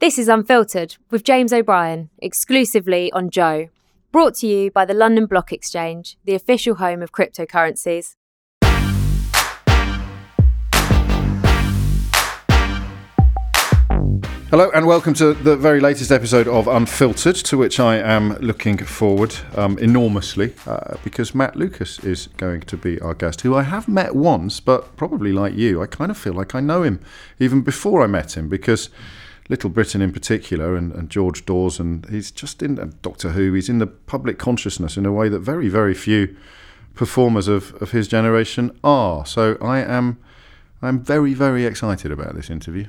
This is Unfiltered with James O'Brien, exclusively on Joe. Brought to you by the London Block Exchange, the official home of cryptocurrencies. Hello and welcome to the very latest episode of Unfiltered, to which I am looking forward um, enormously uh, because Matt Lucas is going to be our guest, who I have met once, but probably like you, I kind of feel like I know him even before I met him because Little Britain in particular and, and George Dawes, and he's just in Doctor Who, he's in the public consciousness in a way that very, very few performers of, of his generation are. So I am I'm very, very excited about this interview.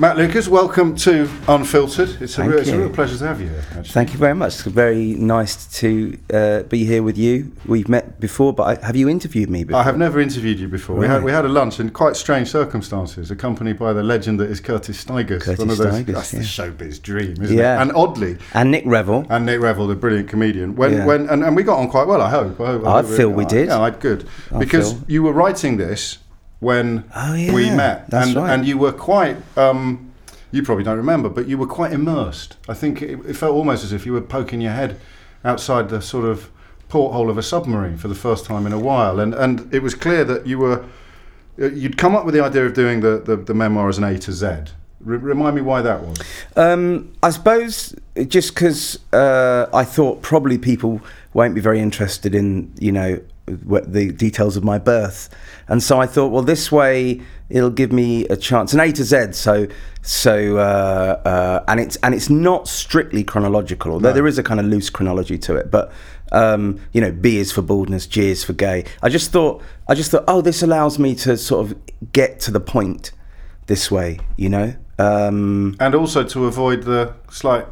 Matt Lucas, welcome to Unfiltered. It's, a, real, it's a real pleasure to have you here. Actually. Thank you very much. It's very nice to uh, be here with you. We've met before, but I, have you interviewed me before? I have never interviewed you before. We had we had a lunch in quite strange circumstances, accompanied by the legend that is Curtis Stigers. Curtis one of those, Stigers, that's yeah. the showbiz dream, isn't Yeah. it? And oddly, And Nick Revell. and Nick Revell, the brilliant comedian. When Yeah. when and, and we got on quite well. I hope. I, hope, I hope feel we did. Yeah, I good I because feel- you were writing this when Oh, yeah, we met, that's and right. and you were quite. Um, you probably don't remember, but you were quite immersed. I think it, it felt almost as if you were poking your head outside the sort of porthole of a submarine for the first time in a while, and and it was clear that you were uh, you'd come up with the idea of doing the the, the memoir as an A to Z. Remind me why that was. Um, I suppose just because uh, I thought probably people won't be very interested in, you know, the details of my birth, and so I thought, well, this way it'll give me a chance. An A to Z, so so uh, uh, and it's and it's not strictly chronological, although No. there is a kind of loose chronology to it, but. Um, you know, B is for baldness, G is for gay. I just thought, I just thought, oh, this allows me to sort of get to the point this way, you know. Um, And also to avoid the slight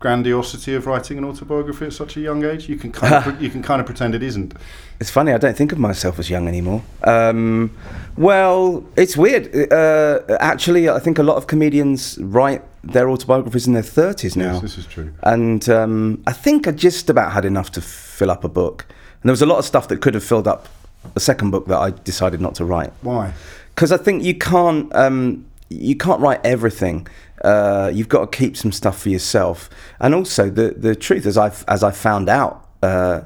grandiosity of writing an autobiography at such a young age, you can kind of pre- you can kind of pretend it isn't. It's funny. I don't think of myself as young anymore. Um, well, it's weird. Uh, actually, I think a lot of comedians write their autobiographies in their thirties now, Yes, this is true. and um, I think I just about had enough to fill up a book. And there was a lot of stuff that could have filled up a second book that I decided not to write Why? because I think you can't um, you can't write everything. Uh, you've got to keep some stuff for yourself, and also the the truth, as I as I found out uh,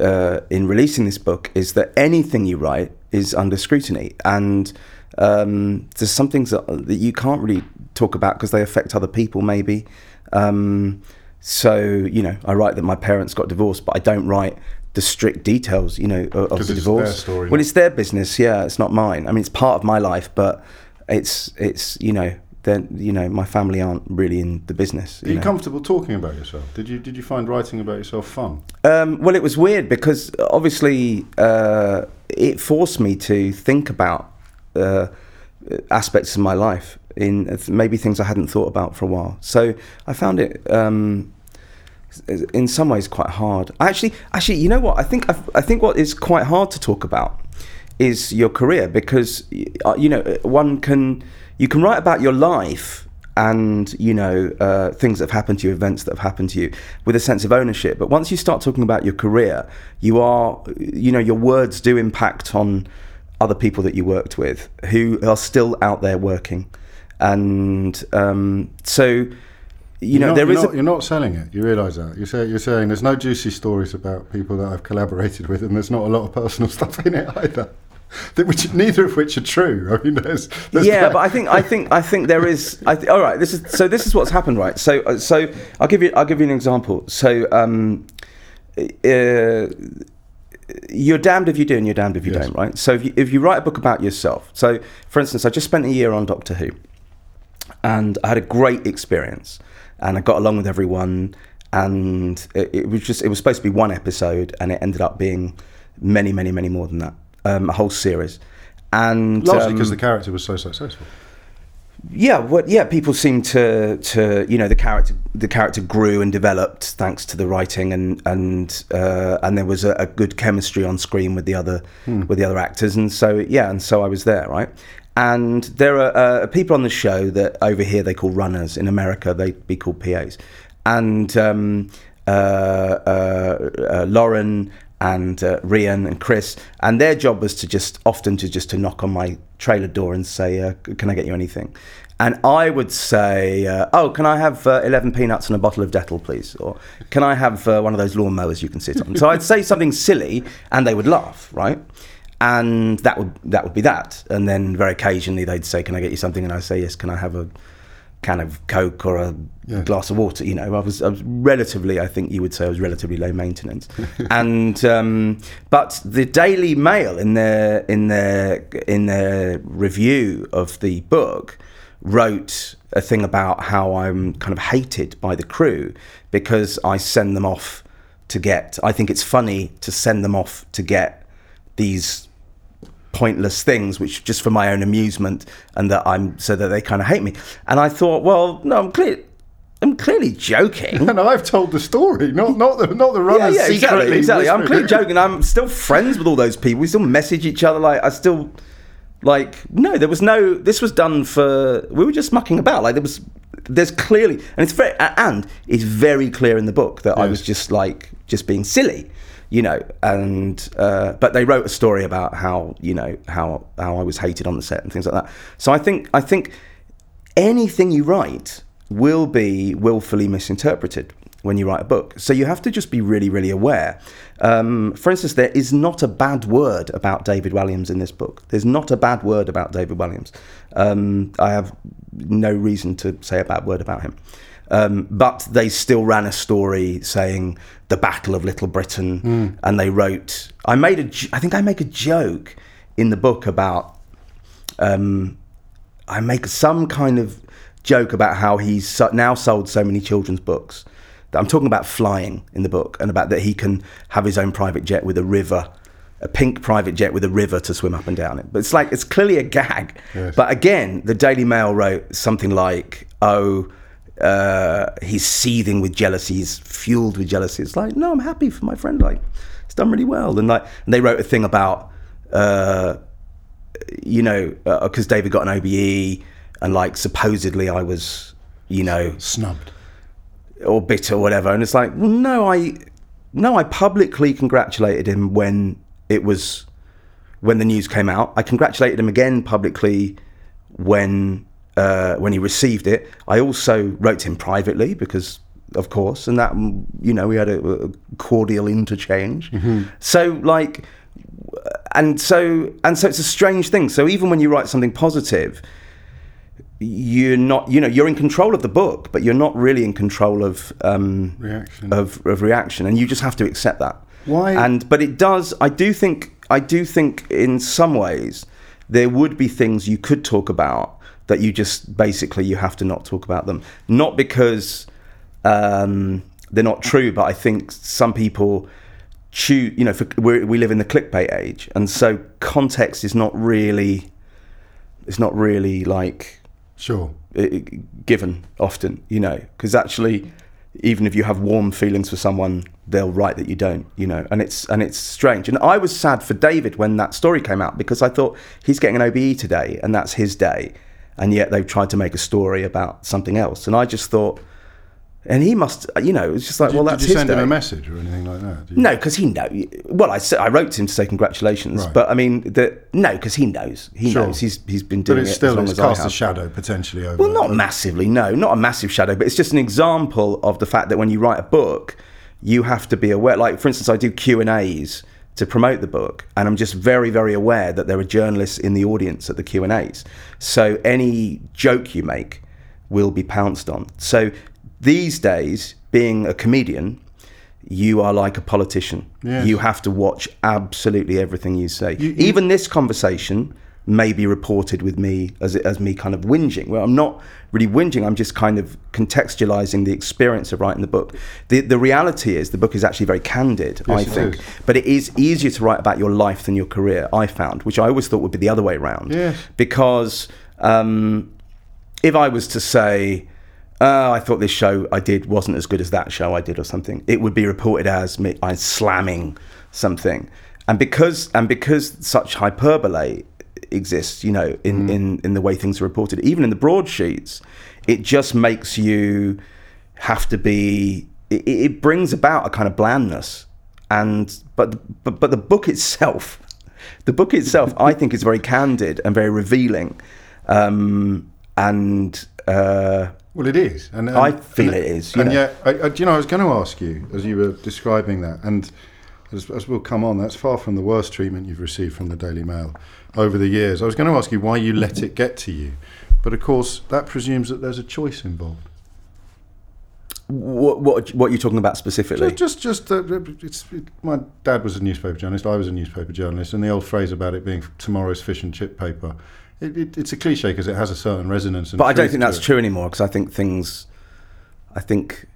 uh, in releasing this book, is that anything you write is under scrutiny, and um, there's some things that, that you can't really talk about because they affect other people, maybe. Um, so you know, I write that my parents got divorced, but I don't write the strict details, you know, of, the divorce. story, well, it's their business. Yeah, it's not mine. I mean, it's part of my life, but it's it's you know, then you know, my family aren't really in the business. Are you know. comfortable talking about yourself? Did you did you find writing about yourself fun? Um, well, it was weird because obviously uh, it forced me to think about uh, aspects of my life in uh, maybe things I hadn't thought about for a while. So I found it. Um, in some ways quite hard. Actually, actually, you know what? I think I, think what is quite hard to talk about is your career because uh, you know one can you can write about your life and you know uh, things that have happened to you, events that have happened to you, with a sense of ownership. But once you start talking about your career, you are you know your words do impact on other people that you worked with who are still out there working, and um, so. You know, not, there you're is not, a, you're not selling it. You realise that. You say you're saying there's no juicy stories about people that I've collaborated with, and there's not a lot of personal stuff in it either. That which neither of which are true. I mean, there's, there's yeah, that- but I think I think I think there is. I th- all right, this is so. This is what's happened, right? So uh, so I'll give you I'll give you an example. So um, uh, you're damned if you do and you're damned if you Yes. don't, right? So if you, if you write a book about yourself, so for instance, I just spent a year on Doctor Who, and I had a great experience, and I got along with everyone, and it, it was just it was supposed to be one episode, and it ended up being many, many, many more than that, um, a whole series, and largely because um, the character was so successful. yeah, what? Yeah, people seem to to you know the character the character grew and developed thanks to the writing and and uh, and there was a, a good chemistry on screen with the other with the other actors. And so yeah and so I was there right? And there are uh, people on the show that over here they call runners. In America they'd be called PAs and um, uh, uh, uh, Lauren and uh, Rian and Chris, and their job was to just often to just to knock on my trailer door and say, uh, "Can I get you anything?" And I would say, uh, "Oh, can I have uh, eleven peanuts and a bottle of Dettol, please?" Or "Can I have uh, one of those lawn mowers you can sit on?" so I'd say something silly, and they would laugh, right? And that would that would be that. And then very occasionally they'd say, "Can I get you something?" And I say, "Yes." Can I have a can of Coke or a Yeah. glass of water. You know, I was, I was relatively, I think you would say, I was relatively low maintenance. and um, but the Daily Mail in their in their in their review of the book wrote a thing about how I'm kind of hated by the crew because I send them off to get. I think it's funny to send them off to get these pointless things which just for my own amusement and that I'm so that they kind of hate me and I thought well no I'm clear I'm clearly joking And I've told the story, not not the not the yeah, runners yeah, exactly, secretly. exactly. I'm clearly joking. I'm still friends with all those people. We still message each other. Like I still, like no, there was no. This was done for. We were just mucking about. Like there was. There's clearly, and it's very, and it's very clear in the book that I was just like just being silly, you know. And uh, but they wrote a story about how you know how how I was hated on the set and things like that. So I think I think anything you write will be willfully misinterpreted when you write a book. So you have to just be really, really aware. Um, for instance, there is not a bad word about David Walliams in this book. There's not a bad word about David Walliams. Um, I have no reason to say a bad word about him. Um, but they still ran a story saying the Battle of Little Britain, and they wrote. I made a. I think I make a joke in the book about um, I make some kind of joke about how he's so, now sold so many children's books. That I'm talking about flying in the book and about that he can have his own private jet with a river, a pink private jet with a river to swim up and down it. But it's like it's clearly a gag. Yes. But again, the Daily Mail wrote something like, "Oh." Uh, he's seething with jealousy. He's fueled with jealousy. It's like, no, I'm happy for my friend. Like, it's done really well. And like, and they wrote a thing about uh, you know, because David got an OBE, and like supposedly I was, you know, Snubbed. or bitter or whatever. And it's like, well, no, I, no, I publicly congratulated him when it was, when the news came out. I congratulated him again publicly when, uh, when he received it. I also wrote to him privately because, of course, and that, mm, you know, we had a, a cordial interchange. So like, and so and so it's a strange thing. So even when you write something positive, you're not you know you're in control of the book, but you're not really in control of um, Reaction. of, of reaction, and you just have to accept that. Why- And but it does. I do think. I do think in some ways there would be things you could talk about that you just basically you have to not talk about them. Not because um, they're not true, but I think some people choose. You know, for, we we live in the clickbait age, and so context is not really. It's not really like Sure. given often, you know, because actually, even if you have warm feelings for someone, they'll write that you don't, you know, and it's and it's strange. And I was sad for David when that story came out because I thought he's getting an OBE today, and that's his day, and yet they've tried to make a story about something else, and I just thought, and he must, you know, it's just like, Did, well, did that's you his send day. him a message or anything like that? You- No, because he know. Well, I I wrote to him to say congratulations, Right. but I mean, the, no, because he knows. He Sure. knows. He's he's been But doing it's it still as long it's as I cast a shadow potentially over. Well, not massively, no, not a massive shadow, but it's just an example of the fact that when you write a book, you have to be aware. Like, for instance, I do Q and A's to promote the book, and I'm just very, very aware that there are journalists in the audience at the Q and A's. So any joke you make will be pounced on. So these days, being a comedian. You are like a politician. Yes. You have to watch absolutely everything you say. You- you- Even this conversation may be reported with me as as me kind of whinging. Well, I'm not really whinging. I'm just kind of contextualizing the experience of writing the book. The the reality is the book is actually very candid. I think, is. but it is easier to write about your life than your career. I found, which I always thought would be the other way around. Yes. Because um, if I was to say. Uh, I thought this show I did wasn't as good as that show I did, or something. It would be reported as me I slamming something, and because and because such hyperbole exists, you know, in, in, in the way things are reported, even in the broadsheets, it just makes you have to be. It, it brings about a kind of blandness, and but but but the book itself, the book itself, I think is very candid and very revealing, um, and. Uh, Well, it is, and, and I feel and, it is, you And know. yet, I, I, you know, I was going to ask you as you were describing that, and as, as we'll come on, that's far from the worst treatment you've received from the Daily Mail over the years. I was going to ask you why you let it get to you, but of course, that presumes that there's a choice involved. what what what are you talking about specifically? Just, just, just uh, it's, it, my dad was a newspaper journalist. I was a newspaper journalist, and the old phrase about it being tomorrow's fish and chip paper. It, it, it's a cliche because it has a certain resonance. And But I don't think that's true anymore because I think things. I think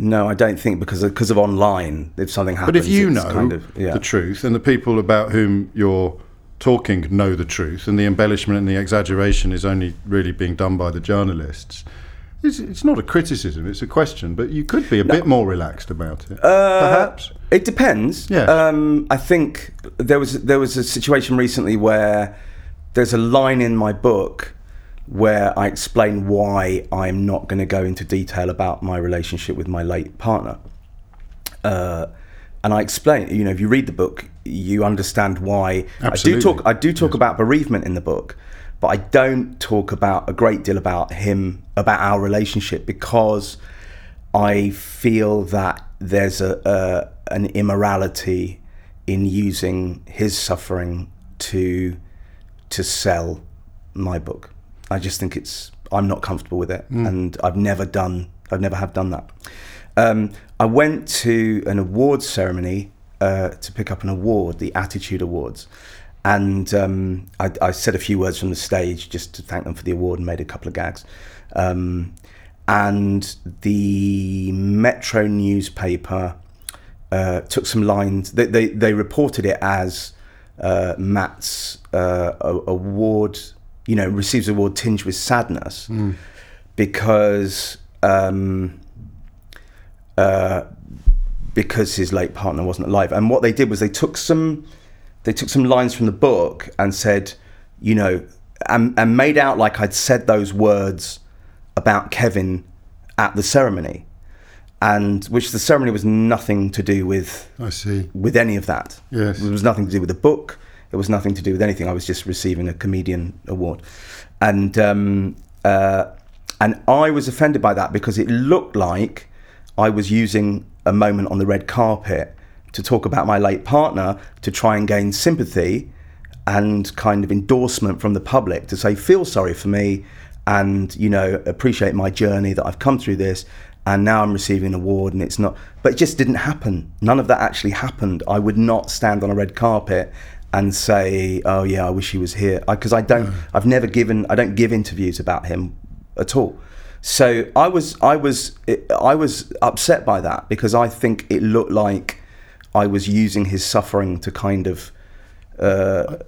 no, I don't think because of, because of online, if something happens, But if you know kind of, yeah. the truth, and the people about whom you're talking know the truth, and the embellishment and the exaggeration is only really being done by the journalists, it's, it's not a criticism; it's a question. But you could be a bit more relaxed about it, perhaps. It depends. Yeah. Um, I think there was there was a situation recently where there's a line in my book where I explain why I'm not going to go into detail about my relationship with my late partner. Uh, and I explain, you know, if you read the book, you understand why Absolutely. I do talk. I do talk about bereavement in the book, but I don't talk about a great deal about him, about our relationship, because I feel that there's a, a an immorality in using his suffering to to sell my book. I just think it's I'm not comfortable with it, and I've never done I've never have done that. Um, I went to an awards ceremony uh, to pick up an award, the Attitude Awards, and um, I, I said a few words from the stage just to thank them for the award and made a couple of gags. Um, and the Metro newspaper uh, took some lines. They, they, they reported it as uh, Matt's uh, award, you know, receives award tinged with sadness because um, uh, because his late partner wasn't alive. And what they did was they took some they took some lines from the book and said, you know, and, and made out like I'd said those words about Kevin at the ceremony, and which the ceremony was nothing to do with I see. with any of that. Yes. It was nothing to do with the book. It was nothing to do with anything. I was just receiving a comedian award, and um, uh, and I was offended by that because it looked like I was using a moment on the red carpet to talk about my late partner to try and gain sympathy and kind of endorsement from the public to say feel sorry for me and you know appreciate my journey that I've come through this and now I'm receiving an award and it's not but it just didn't happen. None of that actually happened. I would not stand on a red carpet and say oh yeah I wish he was here because I, don't mm. I've never given I don't give interviews about him at all so I was I was I was upset by that because I think it looked like I was using his suffering to kind of uh,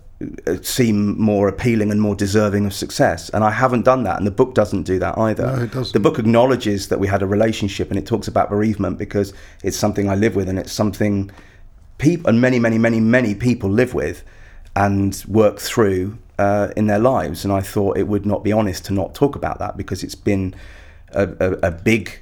seem more appealing and more deserving of success. And I haven't done that, and the book doesn't do that either. No, it doesn't. The book acknowledges that we had a relationship, and it talks about bereavement because it's something I live with, and it's something people and many, many, many, many people live with and work through uh, in their lives. And I thought it would not be honest to not talk about that because it's been a, a, a big,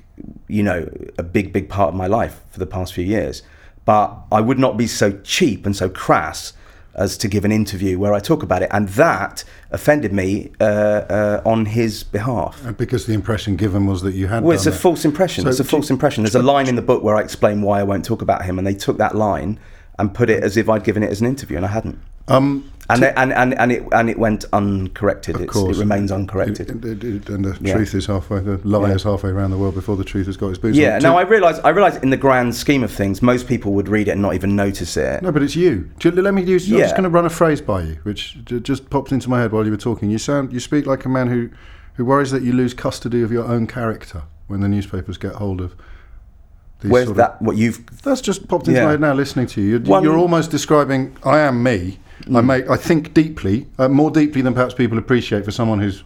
you know, a big, big part of my life for the past few years. But I would not be so cheap and so crass as to give an interview where I talk about it, and that offended me uh, uh, on his behalf. Uh, Because the impression given was that you had. Well, it's a that. false impression. So it's a false impression. There's a line in the book where I explain why I won't talk about him, and they took that line and put it as if I'd given it as an interview, and I hadn't. Um, And they, and, and and it and it went uncorrected. of It's, course, it remains uncorrected. It- it- it- and the Yeah. truth is halfway. The lie Yeah. is halfway around the world before the truth has got its boots. yeah. on. Now I realise I realise in the grand scheme of things, most people would read it and not even notice it. No, but it's you. Ju- Let me use. yeah. I'm just going to run a phrase by you, which just popped into my head while you were talking. You sound, you speak like a man who, who worries that you lose custody of your own character when the newspapers get hold of. Where's sort of- that? What you've? That's just popped into Yeah. my head now. Listening to you, you're, One- you're almost describing. I am me. I Mm. make. I think deeply, uh, more deeply than perhaps people appreciate for someone who's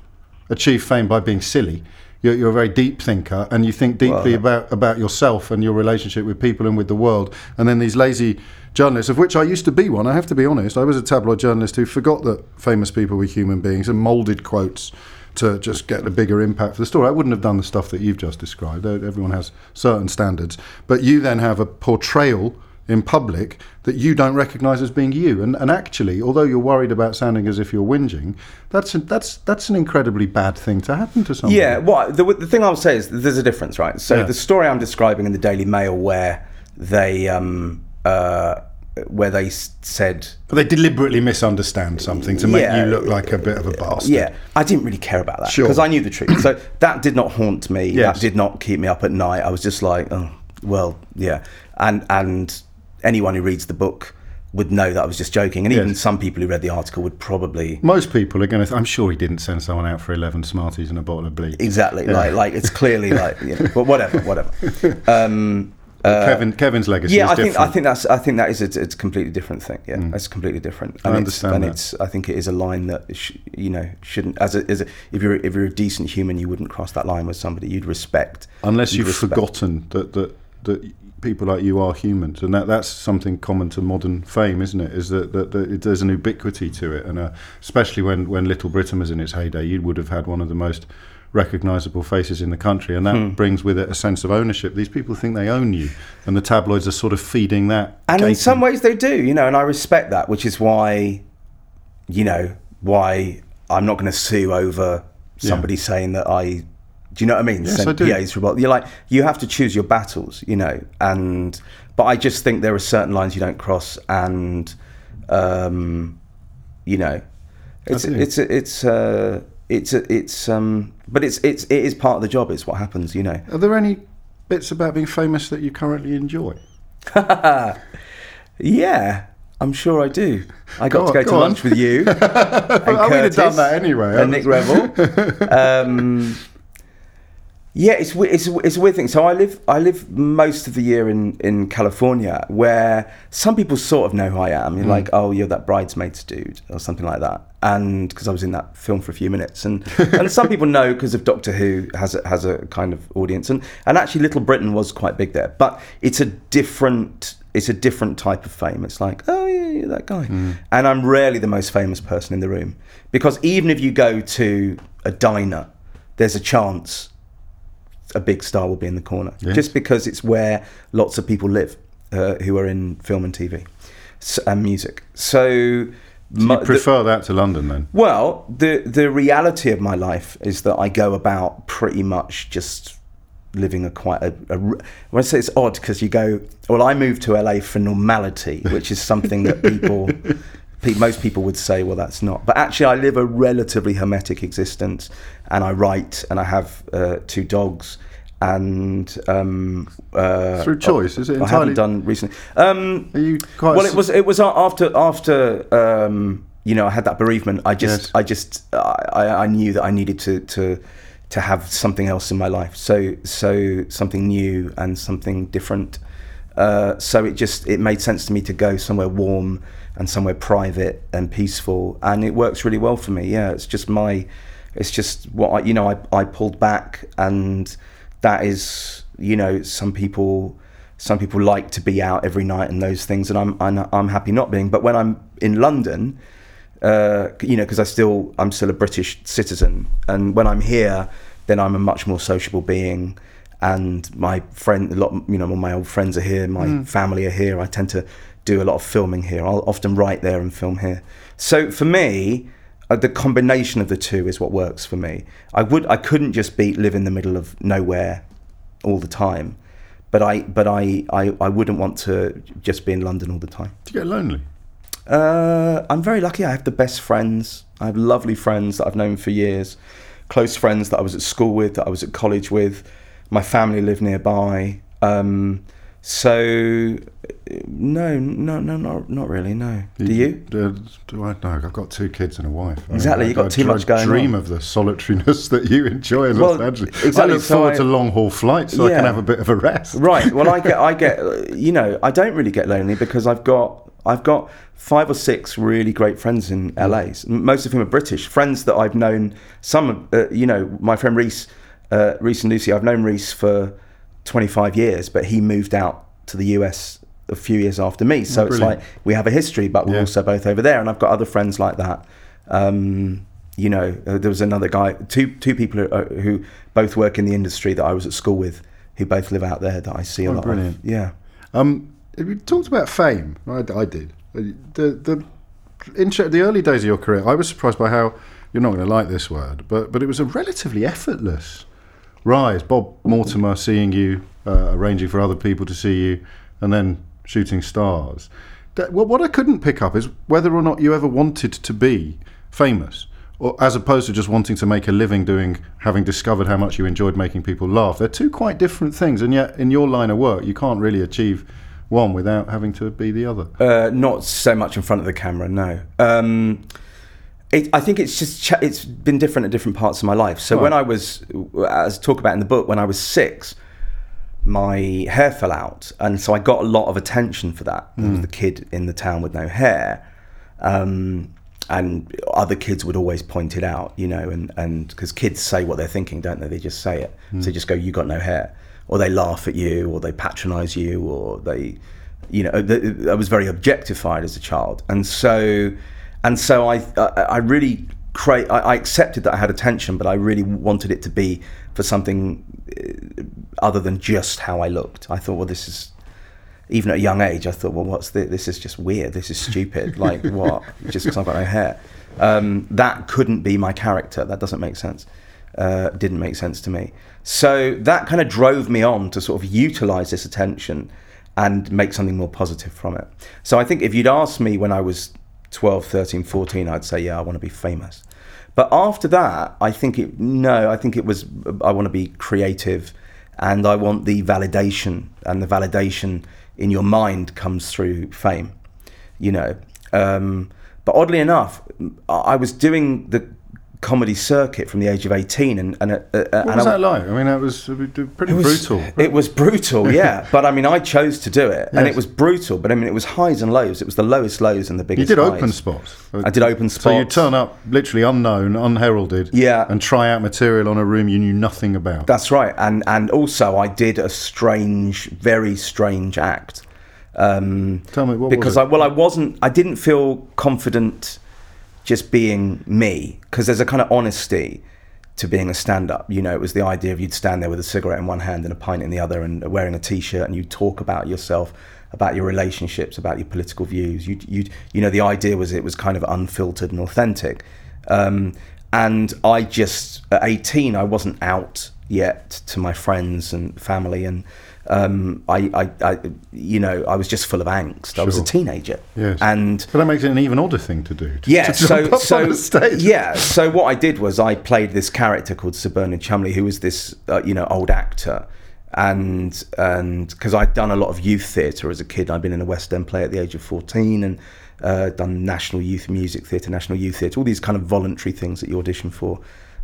achieved fame by being silly. You're, you're a very deep thinker, and you think deeply about about yourself and your relationship with people and with the world. And then these lazy journalists, of which I used to be one. I have to be honest. I was a tabloid journalist who forgot that famous people were human beings and moulded quotes to just get a bigger impact for the story. I wouldn't have done the stuff that you've just described. Everyone has certain standards, but you then have a portrayal in public that you don't recognise as being you. And, and actually, although you're worried about sounding as if you're whinging, that's a, that's that's an incredibly bad thing to happen to someone. Yeah, well, the, the thing I would say is there's a difference, right? So Yeah. the story I'm describing in the Daily Mail, where they um, uh, where they said, But they deliberately misunderstand something to make Yeah. you look like a bit of a bastard. yeah, I didn't really care about that Sure. because I knew the truth. So that did not haunt me. Yes. That did not keep me up at night. I was just like, oh, well, yeah, and and anyone who reads the book would know that I was just joking, and even Yes. some people who read the article would probably. Most people are going to. Th- I'm sure he didn't send someone out for 11 Smarties and a bottle of bleach. Exactly, like like it's clearly like, you know, but whatever, whatever. Um, Kevin Kevin's legacy yeah, is I think different. I think that's I think that is a, it's a completely different thing. Yeah, it's completely different. I understand it's, and that. it's I think it is a line that sh- you know shouldn't as a, as a if you're if you're a decent human, you wouldn't cross that line with somebody you'd respect. Unless you'd you've respect. forgotten that, that that people like you are humans, and that that's something common to modern fame, isn't it? Is that, that, that it, there's an ubiquity to it, and uh, especially when when Little Britain was in its heyday, you would have had one of the most recognisable faces in the country, and that Hmm. brings with it a sense of ownership. These people think they own you, and the tabloids are sort of feeding that. And in some ways they do, you know, and I respect that, which is why, you know, why I'm not going to sue over somebody saying that I. Do you know what I mean? Yes, Sent I do. PAs revolt. You're like you have to choose your battles, you know, and but I just think there are certain lines you don't cross, and um, you know, it's it's it's uh, it's it's um, but it's it's it is part of the job. It's what happens, you know. Are there any bits about being famous that you currently enjoy? Yeah, I'm sure I do. I got Go to go, go to on. lunch with you. and I would have done Curtis that anyway. And Nick Revell. Um, yeah, it's it's a- it's a weird thing. So I live I live most of the year in in California, where some people sort of know who I am. You're mm. like, oh, you're that bridesmaids dude, or something like that. And because I was in that film for a few minutes, and and some people know because of Doctor Who has a, has a kind of audience, and and actually Little Britain was quite big there, but it's a different it's a different type of fame. It's like, oh yeah, you're that guy, mm. and I'm rarely the most famous person in the room because even if you go to a diner, there's a chance a big star will be in the corner Yes. just because it's where lots of people live uh, who are in film and TV and music. So, you mu- the- prefer that to London then? well, the the reality of my life is that I go about pretty much just living a quite a. a when I say it's odd because you go, well, I moved to LA for normality, which is something that people. pe- Most people would say, well, that's not. But actually, I live a relatively hermetic existence, and I write, and I have uh, two dogs, and um, uh, Through choice, is it I entirely? haven't done recently. Um, Are you quite? well, it was it was after after um, you know I had that bereavement. I just Yes. I just I, I knew that I needed to to to have something else in my life. So so something new and something different. Uh, so it just it made sense to me to go somewhere warm and somewhere private and peaceful, and it works really well for me. Yeah, it's just my it's just what I you know I I pulled back and that is you know some people some people like to be out every night and those things and I'm I'm, I'm happy not being. But when I'm in London uh, you know because I still I'm still a British citizen. And when I'm here then I'm a much more sociable being. And my friend a lot you know all my old friends are here my family are here. I tend to do a lot of filming here. I'll often write there and film here. So for me the combination of the two is what works for me. I would I couldn't just be live in the middle of nowhere all the time, but I but I I, I wouldn't want to just be in London all the time. Do you get lonely? Uh, I'm very lucky. I have the best friends. I have lovely friends that I've known for years, close friends that I was at school with, that I was at college with. My family live nearby. Um, so uh, no, no, no, not not really. No. Do you? Uh, do I? No, I've got two kids and a wife. Exactly, I, you've got I too dr- much going on. I dream on. of the solitariness that you enjoy Well, Angeles. exactly, I look so forward I- to long haul flights so I can have a bit of a rest. right well i get i get you know i don't really get lonely because i've got i've got five or six really great friends in la most of whom are british friends that i've known some uh, you know my friend reese uh, reese and lucy i've known reese for 25 years but he moved out to the us a few years after me so it's like we have a history but we're Yeah. also both over there and i've got other friends like that um, you know, uh, there was another guy, two two people who, uh, who both work in the industry that I was at school with, who both live out there that I see a Oh, lot brilliant. of. Yeah. Um, we talked about fame. I, I did. The the intro, the early days of your career, I was surprised by how you're not going to like this word, but but it was a relatively effortless rise. Bob Mortimer seeing you, uh, arranging for other people to see you, and then shooting stars. That- Well, what I couldn't pick up is whether or not you ever wanted to be famous, or as opposed to just wanting to make a living doing, having discovered how much you enjoyed making people laugh. They're two quite different things, and yet in your line of work, you can't really achieve one without having to be the other. Uh, not so much in front of the camera, no. Um, it, I think it's just ch- it's been different at different parts of my life. So when I was, as I talk about in the book, when I was six, my hair fell out, and so I got a lot of attention for that. I was the kid in the town with no hair, um, and other kids would always point it out, you know, and and because kids say what they're thinking, don't they? They just say it. So they just go, "You got no hair," or they laugh at you, or they patronise you, or they, you know, th- I was very objectified as a child, and so and so I I, I really cra- I, I accepted that I had attention, but I really wanted it to be for something uh, other than just how I looked. I thought, well, this is even at a young age. I thought, well, what's this? This is just weird. This is stupid. like what? Just because I've got no hair. Um, that couldn't be my character. That doesn't make sense. Uh, didn't make sense to me. So that kind of drove me on to sort of utilize this attention and make something more positive from it. So I think if you'd asked me when I was 12, 13, 14, I'd say, yeah, I want to be famous. But after that, I think it, no, I think it was, I want to be creative and I want the validation, and the validation in your mind comes through fame, you know. Um, but oddly enough, I I was doing the comedy circuit from the age of 18 and, and, uh, uh, What and was I, that like? I mean, that was pretty it was, brutal. It was brutal, yeah. but I mean, I chose to do it, and it was brutal. But I mean, it was highs and lows. It was the lowest lows and the biggest you did highs. open spots. I did open spots. So you turn up literally unknown, unheralded, Yeah. and try out material on a room you knew nothing about. That's right, and and also I did a strange, very strange act. Um, Tell me, what was because? I well, I wasn't. I didn't feel confident just being me because there's a kind of honesty to being a stand-up. You know, it was the idea of you'd stand there with a cigarette in one hand and a pint in the other, and wearing a t-shirt, and you'd talk about yourself, about your relationships, about your political views. You you you know, the idea was it was kind of unfiltered and authentic. Um, and I just at 18, I wasn't out yet to my friends and family, and um, I, I, I, you know, I was just full of angst. I was a teenager, Yes. and but that makes it an even odder thing to do. to- yeah, to so so on the stage. yeah, so what I did was I played this character called Sir Bernard Chumley, who was this uh, you know old actor, and and because I'd done a lot of youth theatre as a kid, I'd been in a West End play at the age of fourteen, and uh, done National Youth Music Theatre, National Youth Theatre, all these kind of voluntary things that you audition for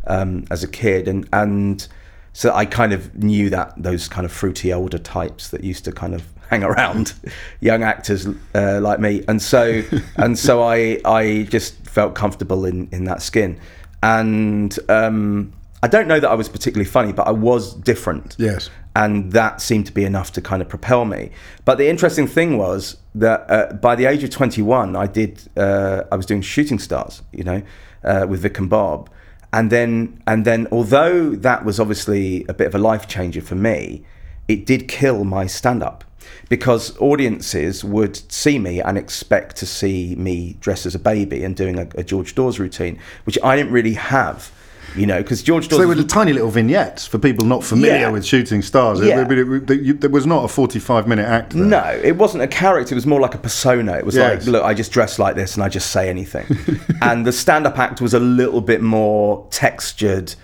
um, as a kid, and and so I kind of knew that those kind of fruity older types that used to kind of hang around young actors uh, like me, and so and so I I just felt comfortable in in that skin, and um, I don't know that I was particularly funny, but I was different. Yes. And that seemed to be enough to kind of propel me. But the interesting thing was that uh, by the age of 21, I did uh, I was doing Shooting Stars, you know, uh, with Vic and Bob, and then and then although that was obviously a bit of a life changer for me, it did kill my stand up because audiences would see me and expect to see me dressed as a baby and doing a, a George Dawes routine, which I didn't really have. You know, because George So Dawes they were tiny little vignettes for people not familiar Yeah. with shooting stars. Yeah. it- it- it- there was not a 45 minute act there. No, it wasn't a character. It was more like a persona. It was Yes. like, look, I just dress like this and I just say anything. and the stand-up act was a little bit more textured,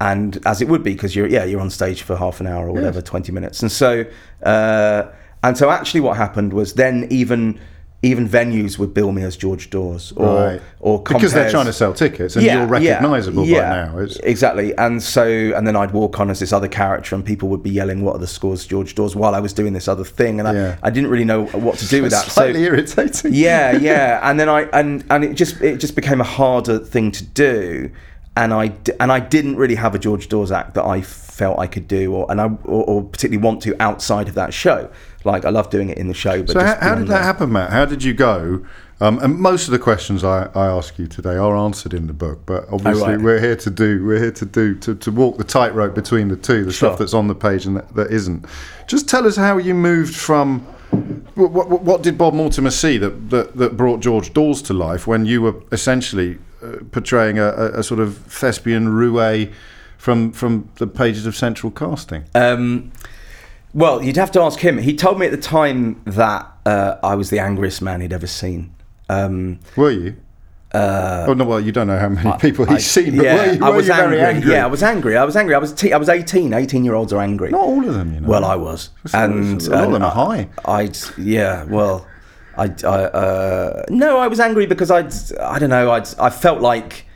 and as it would be because you're yeah you're on stage for half an hour or whatever, twenty minutes. And so uh, and so actually, what happened was then even even venues would bill me as George Dawes or Right. or because they're trying to sell tickets and you're recognisable by now. It's, exactly. And so, and then I'd walk on as this other character, and people would be yelling, "What are the scores, George Dawes?" While I was doing this other thing, and Yeah. I, I didn't really know what to do with that. slightly so, irritating. yeah, yeah. And then I and and it just it just became a harder thing to do, and I, and I didn't really have a George Dawes act that I felt I could do, or and I or, or particularly want to outside of that show. Like I love doing it in the show, but So how, how did that happen, Matt? How did you go? Um, and most of the questions I, I ask you today are answered in the book, but obviously Oh, right. we're here to do we're here to do to, to walk the tightrope between the two, the Sure. stuff that's on the page and that, that isn't. Just tell us how you moved from What, what, what did Bob Mortimer see that, that, that brought George Dawes to life when you were essentially uh, portraying a, a, a sort of thespian roue from from the pages of Central Casting? Um, well, you'd have to ask him. He told me at the time that uh, I was the angriest man he'd ever seen. Um, Were you? uh, oh no, well you don't know how many people he's I- seen, but yeah, were you, I was angry. very angry? Yeah, I was angry. I was angry. I was te- I was 18. 18 year olds are angry. Not all of them, you know. Well, I was, it's- and a lot of them are I- high. I'd yeah. Well, I, I uh, no, I was angry because I'd I don't know. I'd I felt like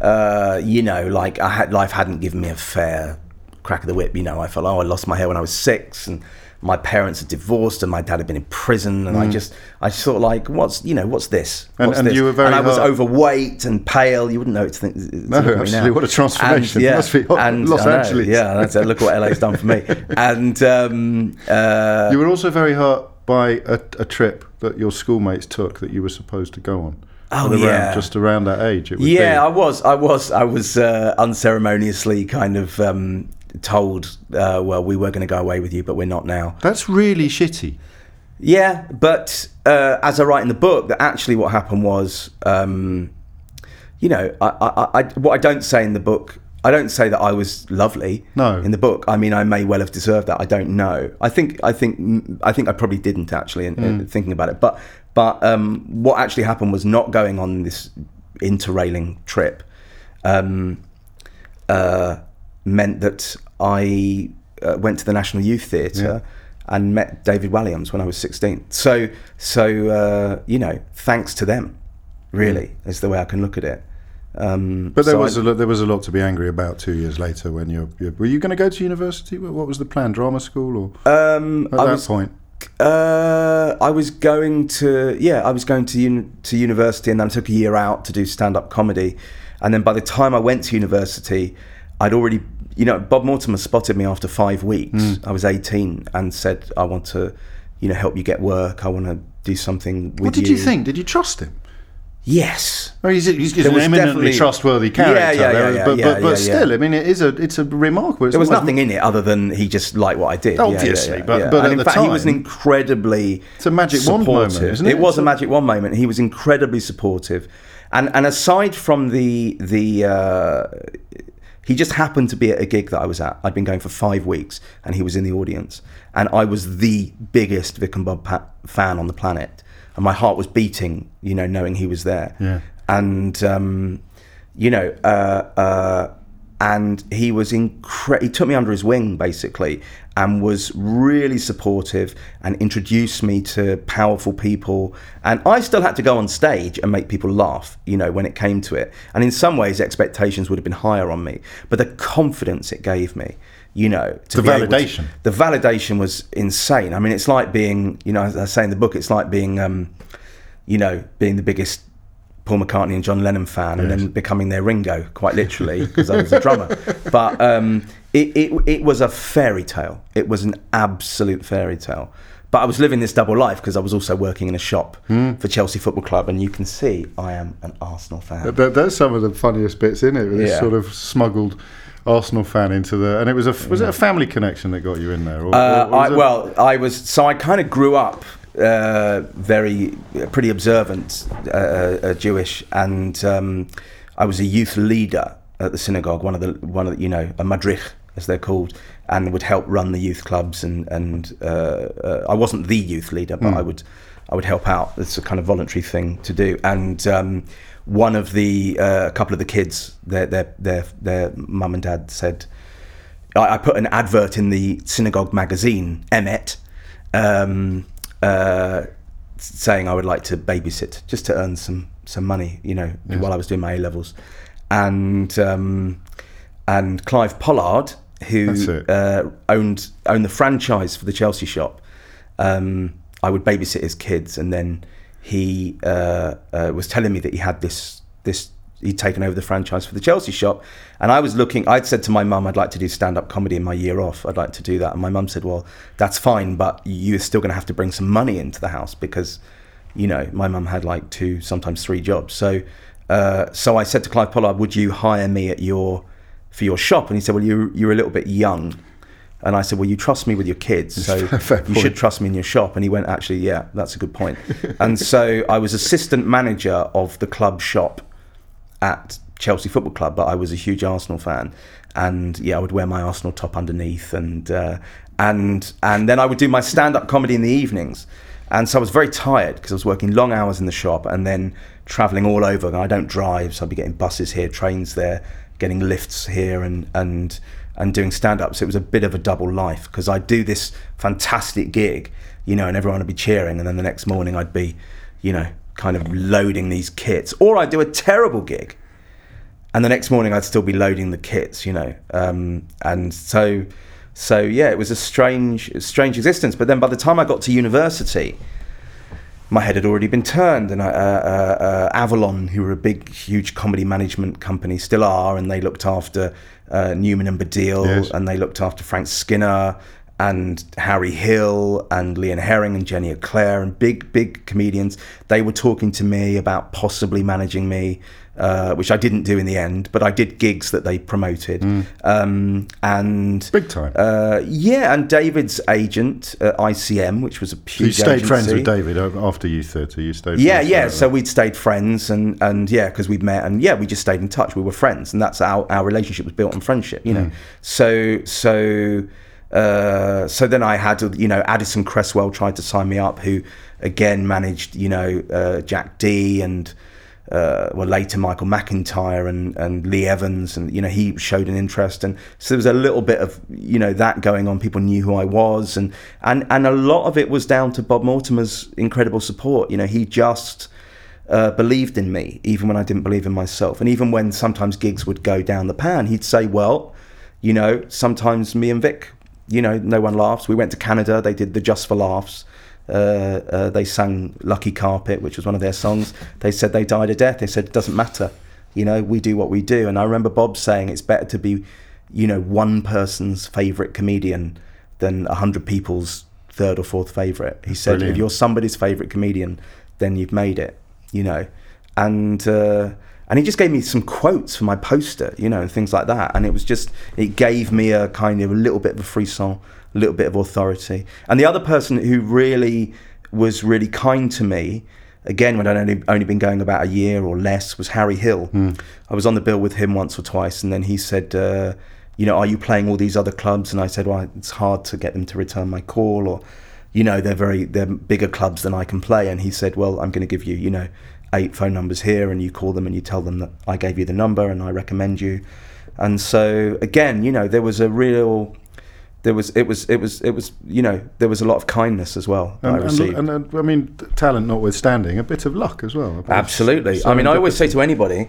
uh, you know, like I had life hadn't given me a fair crack of the whip. You know, I felt oh, I lost my hair when I was six, and my parents had divorced, and my dad had been in prison, and I just I just thought like, what's you know, what's this? Mm. And- and this? you were very and I was hard- overweight and pale. You wouldn't know it. To think, to No, absolutely. What a transformation. And, yeah, Must be and Los I know, Angeles. Yeah, that's, look what LA's done for me. And um, uh, You were also very hurt by a, a trip that your schoolmates took that you were supposed to go on. Oh, around, yeah. just around that age. It would Yeah, I was. I was. I was uh, unceremoniously kind of um, told, uh, well, we were going to go away with you, but we're not now. That's really shitty. Yeah, but uh, as I write in the book, that actually what happened was, um, you know, I, I, I, what I don't say in the book, I don't say that I was lovely. No. In the book, I mean, I may well have deserved that. I don't know. I think, I think, I think I probably didn't actually. In, Hmm. in thinking about it, but, but um, what actually happened was not going on this interrailing trip. Um, uh, meant that I uh, went to the National Youth Theatre and met David Walliams when I was 16. So, so uh, you know, thanks to them, really, is the way I can look at it. Um, But there so was I- a lot, there was a lot to be angry about two years later when you're, you're were you going to go to university? What what was the plan? Drama school or um, at I that was, point? Uh, I was going to yeah, I was going to un- to university, and then I took a year out to do stand up comedy, and then by the time I went to university, I'd already you know Bob Mortimer spotted me after five weeks. Mm. I was eighteen and said, "I want to, you know, help you get work. I want to do something with you. What did you think? Did you trust him? Yes. Well, he's, he's, he's an eminently trustworthy character, yeah, there, yeah, but, yeah, but, but yeah, still. I mean, it is a it's a remarkable. It's There was nothing in it other than he just liked what I did. Yeah, yeah, Obviously, yeah, but- yeah. but in fact, he was an incredibly It's a magic wand moment, isn't it? It was It's a a- magic one moment. He was incredibly supportive, and and aside from the the. Uh, he just happened to be at a gig that I was at. I'd been going for five weeks, and he was in the audience, and I was the biggest Vic and Bob pa- fan on the planet, and my heart was beating, you know, knowing he was there. Yeah. And um, you know, uh, uh, and he was incre- He took me under his wing basically, and was really supportive and introduced me to powerful people. And I still had to go on stage and make people laugh, you know, when it came to it. And in some ways, expectations would have been higher on me, but the confidence it gave me. You know, to The be able to- validation. the validation was insane. I mean, it's like being, you know, as I say in the book, it's like being, um, you know, being the biggest Paul McCartney and John Lennon fan, and then becoming their Ringo, quite literally, because I was a drummer. But um, it, it it was a fairy tale. It was an absolute fairy tale. But I was living this double life because I was also working in a shop Hmm. for Chelsea Football Club, and you can see I am an Arsenal fan. That, that's some of the funniest bits in it. This Yeah. sort of smuggled Arsenal fan into the, and it was a was it a family connection that got you in there? Or, Uh, or I, well, I was so I kind of grew up uh, very pretty observant uh, uh, Jewish, and um, I was a youth leader at the synagogue. One of the one of the, you know a madrich as they're called, and would help run the youth clubs. And and uh, uh, I wasn't the youth leader, but I would I would help out. It's a kind of voluntary thing to do, and. Um, one of the uh, a couple of the kids, their their their their mum and dad said, I, I put an advert in the synagogue magazine, Emet, um, uh, saying I would like to babysit just to earn some some money, you know, while I was doing my A levels, and um, and Clive Pollard, who uh, owned owned the franchise for the Chelsea shop, um, I would babysit his kids, and then he uh, uh, was telling me that he had this this he'd taken over the franchise for the Chelsea shop, and I was looking. I'd said to my mum, I'd like to do stand up comedy in my year off. I'd like to do that, and my mum said, "Well, that's fine, but you're still going to have to bring some money into the house because." You know, my mum had like two, sometimes three jobs. So, uh, so I said to Clive Pollard, "Would you hire me at your for your shop?" And he said, "Well, you you're a little bit young." And I said, well, you trust me with your kids, so you should trust me in your shop. And he went, actually, yeah, that's a good point. and so I was assistant manager of the club shop at Chelsea Football Club, but I was a huge Arsenal fan, and yeah, I would wear my Arsenal top underneath, and uh, and and then I would do my stand-up comedy in the evenings, and so I was very tired because I was working long hours in the shop and then traveling all over. And I don't drive, so I'd be getting buses here, trains there, getting lifts here, and and and doing stand-up. So it was a bit of a double life because I'd do this fantastic gig, you know, and everyone would be cheering, and then the next morning I'd be, you know, kind of loading these kits, or I'd do a terrible gig and the next morning I'd still be loading the kits, you know. Um, and so, so yeah, it was a strange, strange existence. But then by the time I got to university, my head had already been turned, and I, uh, uh, uh, Avalon, who were a big, huge comedy management company, still are, and they looked after uh, Newman and Baddiel, Yes. and they looked after Frank Skinner and Harry Hill and Lee and Herring and Jenny Eclair and big, big comedians. They were talking to me about possibly managing me, uh, which I didn't do in the end, but I did gigs that they promoted. Um, and Big time. uh, yeah, and David's agent at ICM, which was a So you huge stayed friends with. David after youth theatre. You stayed. Yeah, yeah. forever. So we'd stayed friends, and and yeah, because we'd met, and yeah, we just stayed in touch. We were friends, and that's our our relationship was built on friendship. You know, so so. Uh, so then I had, you know, Addison Cresswell tried to sign me up, who again managed, you know, uh, Jack Dee and uh, well later Michael McIntyre and, and Lee Evans, and you know he showed an interest, and so there was a little bit of you know that going on. People knew who I was, and and and a lot of it was down to Bob Mortimer's incredible support. You know, he just uh, believed in me even when I didn't believe in myself, and even when sometimes gigs would go down the pan, he'd say, "Well, you know, sometimes me and Vic, you know, no one laughs. We went to Canada. They did the Just for Laughs." Uh, uh, they sang Lucky Carpet, which was one of their songs. They said they died a death. They said it doesn't matter. You know, we do what we do. And I remember Bob saying it's better to be, you know, one person's favorite comedian than a hundred people's third or fourth favorite. He said, Brilliant. if you're somebody's favorite comedian, then you've made it. You know, and uh, and he just gave me some quotes for my poster, you know, and things like that. And it was just it gave me a kind of a little bit of a frisson, little bit of authority. And the other person who really was really kind to me, again when I'd only only been going about a year or less, was Harry Hill. I was on the bill with him once or twice, and then he said. Uh, you know, are you playing all these other clubs? And I said, well, it's hard to get them to return my call, or, you know, they're very they're bigger clubs than I can play. And he said, well, I'm going to give you, you know, eight phone numbers here, and you call them and you tell them that I gave you the number and I recommend you. And so again, you know, there was a real, there was it was it was it was you know there was a lot of kindness as well that I And, received. and, and, uh, I mean, talent notwithstanding, a bit of luck as well. Absolutely. I mean, I always say to anybody,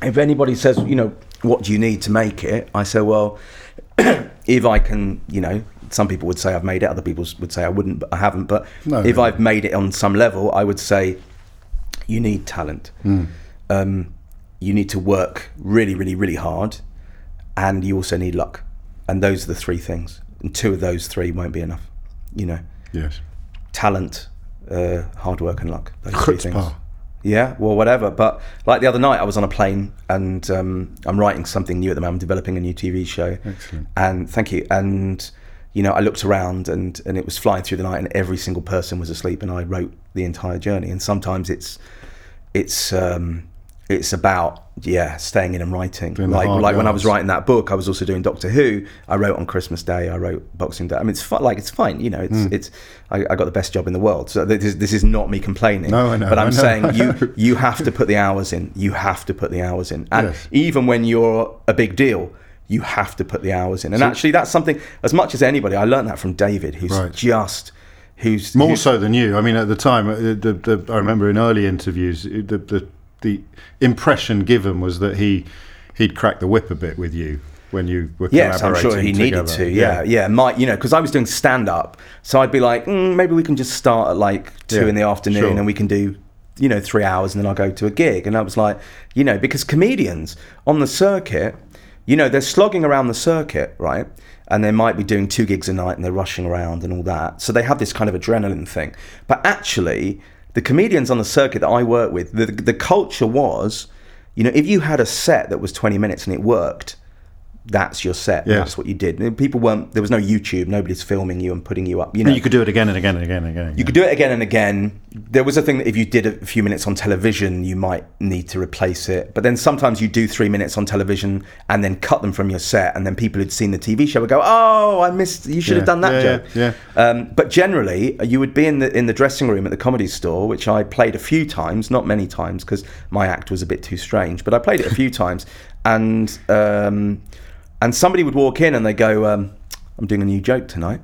if anybody says, you know, what do you need to make it? I say, well, if I can, you know, some people would say I've made it, other people would say I wouldn't, but I haven't. But No, if no. I've made it on some level, I would say you need talent. Hmm. Um, you need to work really, really, really hard, and you also need luck. And those are the three things. And two of those three won't be enough. You know, Yes. talent, uh, hard work, and luck. Those three things. Yeah, well, whatever. But like the other night, I was on a plane and um, I'm writing something new at the moment. I'm developing a new TV show. Excellent. And thank you. And you know, I looked around and and it was flying through the night, and every single person was asleep, and I wrote the entire journey. And sometimes it's it's um, it's about yeah staying in and writing. Doing the like like when I was writing that book, I was also doing Doctor Who. I wrote on Christmas Day. I wrote Boxing Day. I mean, it's fun, like it's fine. You know, it's Hmm. it's I, I got the best job in the world. So this is, this is not me complaining. No, I know, But I'm know, saying you you have to put the hours in. You have to put the hours in. And Yes. even when you're a big deal, you have to put the hours in. And actually, that's something, as much as anybody, I learned that from David, who's Right. just, who's. More so than you. I mean, at the time, uh, the, the, I remember in early interviews, uh, the, the impression given was that he he'd cracked the whip a bit with you when you were Yes, I'm sure he needed to. Yeah, yeah. My, you know, because I was doing stand up, so I'd be like, mm, maybe we can just start at like two Yeah, in the afternoon, sure. and we can do, you know, three hours, and then I'll go to a gig. And I was like, you know, because comedians on the circuit, you know, they're slogging around the circuit, right? And they might be doing two gigs a night, and they're rushing around and all that. So they have this kind of adrenaline thing. But actually, the comedians on the circuit that I work with, the the culture was, you know, if you had a set that was 20 minutes and it worked that's your set. Yes. That's what you did. And People weren't. There was no YouTube. Nobody's filming you and putting you up. You know, And you could do it again and again and again and again. you could do it again and again. There was a thing that if you did a few minutes on television, you might need to replace it. But then sometimes you do three minutes on television and then cut them from your set, and then people who'd seen the TV show would go, "Oh, I missed. You should have done that yeah, joke." yeah, Um, but generally, you would be in the in the dressing room at the comedy store, which I played a few times, not many times, because my act was a bit too strange. But I played it a few times, and um, and somebody would walk in and they go, um, "I'm doing a new joke tonight."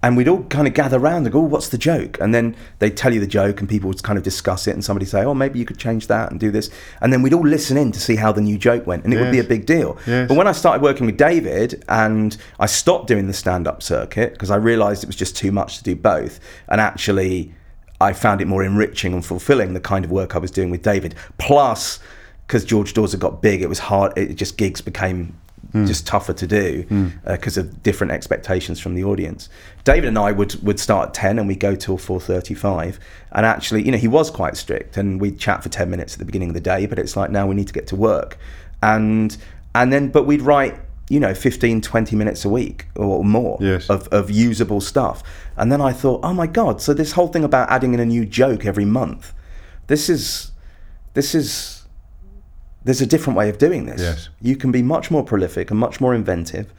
And we'd all kind of gather around and go, oh, what's the joke? And then they'd tell you the joke and people would kind of discuss it and somebody say, oh, maybe you could change that and do this. And then we'd all listen in to see how the new joke went and it would be a big deal. Yes. But when I started working with David and I stopped doing the stand up circuit because I realized it was just too much to do both. And actually, I found it more enriching and fulfilling the kind of work I was doing with David. Plus, because George Dawes got big, it was hard, it just gigs became Hmm. just tougher to do hmm. uh, because of different expectations from the audience. David and I would would start at 10 and we'd go till 4.35 and actually you know he was quite strict and we'd chat for 10 minutes at the beginning of the day but it's like now we need to get to work. And and then but we'd write you know 15 20 minutes a week or more Yes. of, of usable stuff. And then i thought oh my god so this whole thing about adding in a new joke every month this is this is there's a different way of doing this Yes. you can be much more prolific and much more inventive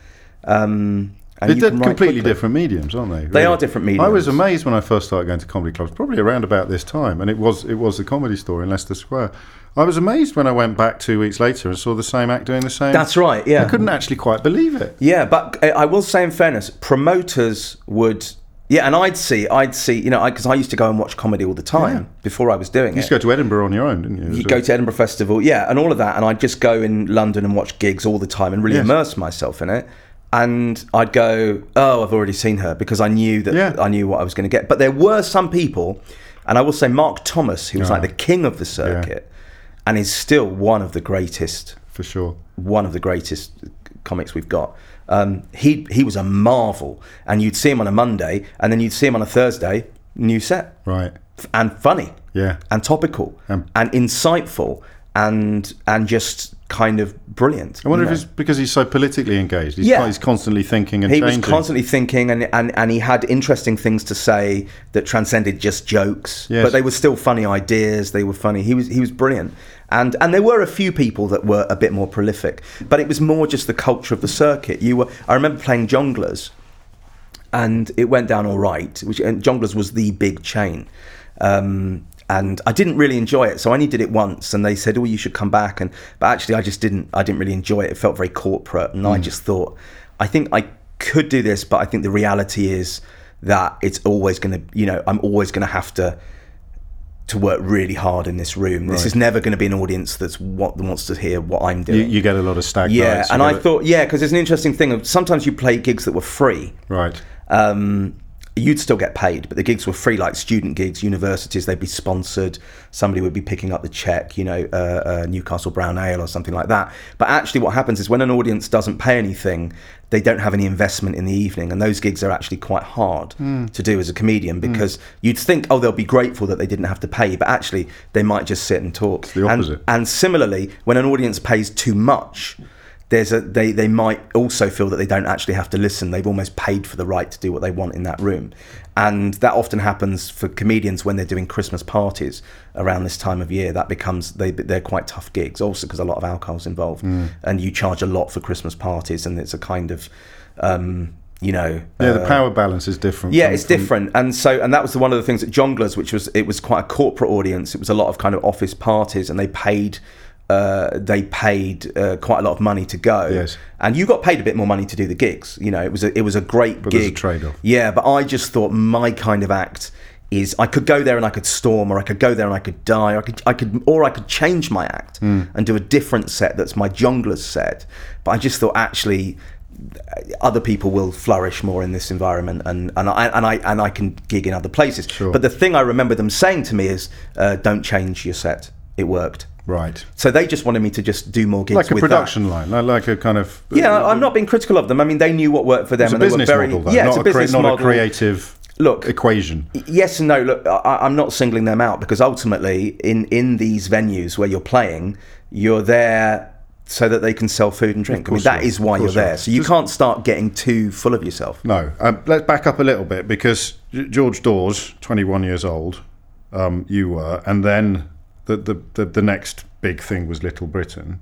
um, and They're completely quickly. different mediums, aren't they? They are different mediums. I was amazed when I first started going to comedy clubs, probably around about this time, and it was it was the comedy store in Leicester Square. I was amazed when I went back two weeks later and saw the same act doing the same. That's right, yeah. I couldn't actually quite believe it. Yeah, but I I will say, in fairness, promoters would. Yeah, and I'd see, I'd see, you know, because I, used to go and watch comedy all the time Yeah. before I was doing it. You used to go to Edinburgh on your own, didn't you? You go to Edinburgh Festival, yeah, and all of that, and I'd just go in London and watch gigs all the time and really Yes. immerse myself in it. And I'd go, oh, I've already seen her because I knew that Yeah. I knew what I was going to get. But there were some people, and I will say Mark Thomas, who was like Ah. the king of the circuit, and is still one of the greatest for sure. one of the greatest comics we've got. Um, he he was a marvel, and you'd see him on a Monday, and then you'd see him on a Thursday, new set, Right. F- and funny, Yeah. and topical, Um, and insightful, and and just kind of brilliant. I wonder you if know. it's because he's so politically engaged. He's, Yeah. he's constantly thinking and he changing. was constantly thinking, and, and and he had interesting things to say that transcended just jokes, Yes. but they were still funny ideas. They were funny. He was he was brilliant, and and there were a few people that were a bit more prolific, but it was more just the culture of the circuit. You were. I remember playing Jongleurs, and it went down all right. Which and Jongleurs was the big chain. Um, and I didn't really enjoy it, so I only did it once. And they said, "Oh, you should come back." And but actually, I just didn't. I didn't really enjoy it. It felt very corporate, and I just thought, I think I could do this, but I think the reality is that it's always going to, you know, I'm always going to have to to work really hard in this room. This Right. is never going to be an audience that's what wants to hear what I'm doing. you get a lot of stag yeah, nights, you and I thought, yeah, because it's an interesting thing. Of sometimes you play gigs that were free, right. um, you'd still get paid, but the gigs were free, like student gigs, universities, they'd be sponsored. Somebody would be picking up the check, you know, uh, uh, Newcastle Brown Ale or something like that. But actually, what happens is when an audience doesn't pay anything, they don't have any investment in the evening, and those gigs are actually quite hard hmm. to do as a comedian hmm. because you'd think, oh, they'll be grateful that they didn't have to pay, but actually, they might just sit and talk. the And- opposite. and similarly, when an audience pays too much, there's a they they might also feel that they don't actually have to listen. They've almost paid for the right to do what they want in that room, and that often happens for comedians when they're doing Christmas parties around this time of year. That becomes they they're quite tough gigs, also because a lot of alcohol's involved, Mm. and you charge a lot for Christmas parties, and it's a kind of um, you know Yeah, the uh, power balance is different. yeah, from- it's from- different, and so and that was one of the things at Jongleurs, which was it was quite a corporate audience. It was a lot of kind of office parties, and they paid uh, they paid uh, quite a lot of money to go. Yes. and you got paid a bit more money to do the gigs. You know, it was a, it was a great But gig. there's trade-off. Yeah, but I just thought my kind of act is I could go there and I could storm, or I could go there and I could die, or I could, I could, or I could change my act Hmm. and do a different set that's my Jongleurs set. But I just thought actually other people will flourish more in this environment, and and I and I and I can gig in other places. Sure. But the thing I remember them saying to me is, uh, "Don't change your set. It worked." Right. So they just wanted me to just do more gigs Like a production line, like- a kind of. That. Yeah, I'm not being critical of them. I mean, they knew what worked for them, It's a and they business very model, though, yeah, not, it's a a, business not model. a creative Look, equation. yes and no. Look, I, I'm not singling them out because ultimately, in in these venues where you're playing, you're there so that they can sell food and drink. I mean, that is why you're there. So you can't start getting too full of yourself. No, um, let's back up a little bit because George Dawes, 21 years old, um, you were, and then the, the, the, the next big thing was Little Britain.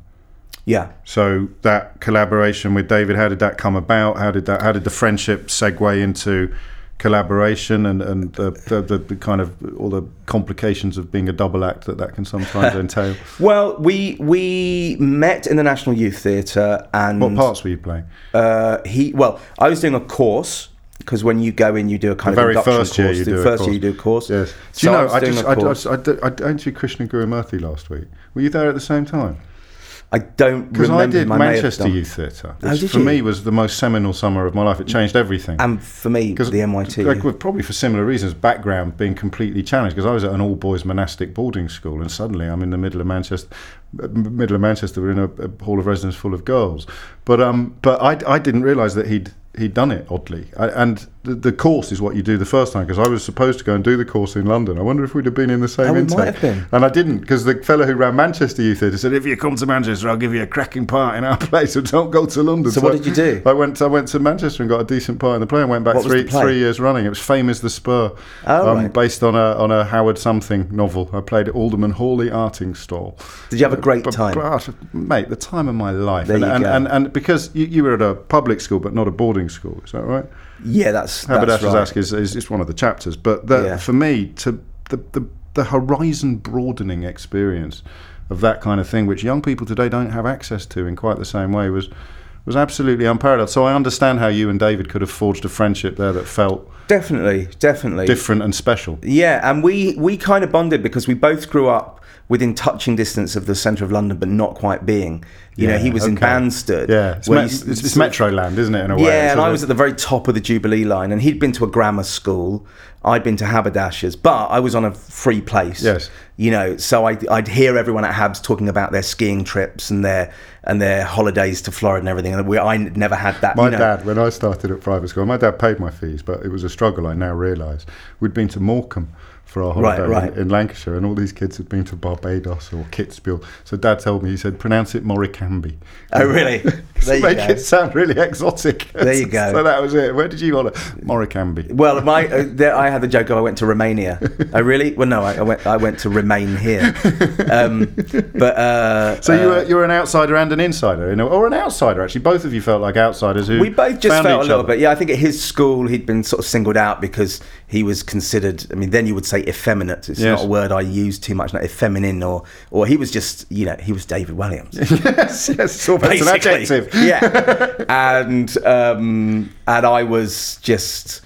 Yeah. So that collaboration with David, how did that come about? How did that? How did the friendship segue into collaboration and and the, the, the, the kind of all the complications of being a double act that that can sometimes entail? Well, we we met in the National Youth Theatre, and What parts were you playing? Uh, he well, I was doing a course because when you go in, you do a kind The of very induction first year course. you the do first year you do a course. Yes. Do So you I know? was I just I, course. I, I, I, I interviewed Krishnan Guru-Murthy last week. Were you there at the same time? I don't Because. I did. Manchester. Youth Theatre, Oh, which did for you? me was the most seminal summer of my life. It changed everything. and for me, the NYT. Like, well, probably for similar reasons, background being completely challenged. Because I was at an all-boys monastic boarding school, and suddenly I'm in the middle of Manchester. Middle of Manchester, we're in a, a hall of residence full of girls. But um, but I, I didn't realise that he'd he'd done it oddly. I, and the, the course is what you do the first time. Because I was supposed to go and do the course in London. I wonder if we'd have been in the same Oh, intake. might have been. And I didn't because the fellow who ran Manchester Youth Theatre said, "If you come to Manchester, I'll give you a cracking part in our play. So don't go to London." So what did you do? I went. I went to Manchester and got a decent part in the play. and went back What three three years running. It was Fame is the Spur, Oh, um, right. based on a on a Howard something novel. I played Alderman Hawley Artingstall. Did you have a great But- time? but, mate, the time of my life. There and, you and, go. and and because you, you were at a public school but not a boarding school, is that right? Yeah, that's that's Haberdasher's right. Ask is, is, is one of the chapters. But the, Yeah. for me, to the, the, the horizon broadening experience of that kind of thing, which young people today don't have access to in quite the same way, was was absolutely unparalleled. So I understand how you and David could have forged a friendship there that felt Definitely, definitely. different and special. Yeah, and we we kind of bonded because we both grew up within touching distance of the centre of London, but not quite being. You know, he was in. Banstead. Yeah, it's, me- it's, it's Metroland, isn't it? In a way, Yeah, and I was at the very top of the Jubilee line, and he'd been to a grammar school. I'd been to Haberdashers, but I was on a free place. Yes. you know, so I'd, I'd hear everyone at Habs talking about their skiing trips and their and their holidays to Florida and everything, and we, I never had that. My you know. dad, when I started at private school, my dad paid my fees, but it was a struggle. I now realise we'd been to Morecambe for our Right, holiday right. In, in Lancashire, and all these kids had been to Barbados or Kitzbühel. So dad told me, he said, pronounce it Moricambi. Oh, really? There you make go. it sound really exotic. There you go. so that was it. Where did you want it? Moricambi. Well, my uh, there, I had the joke. of I went to Romania. oh, really? Well, no, I, I went. I went to remain here. Um, but uh, So you uh, were you were an outsider and an insider, you know, or an outsider actually. Both of you felt like outsiders who we both just felt a little other. bit. Yeah, I think at his school he'd been sort of singled out because he was considered. I mean, then you would say effeminate. It's Yes. not a word I use too much. Not effeminate, or or he was just you know he was David Walliams. yes, yes, it's an adjective. Yeah, and um, and I was just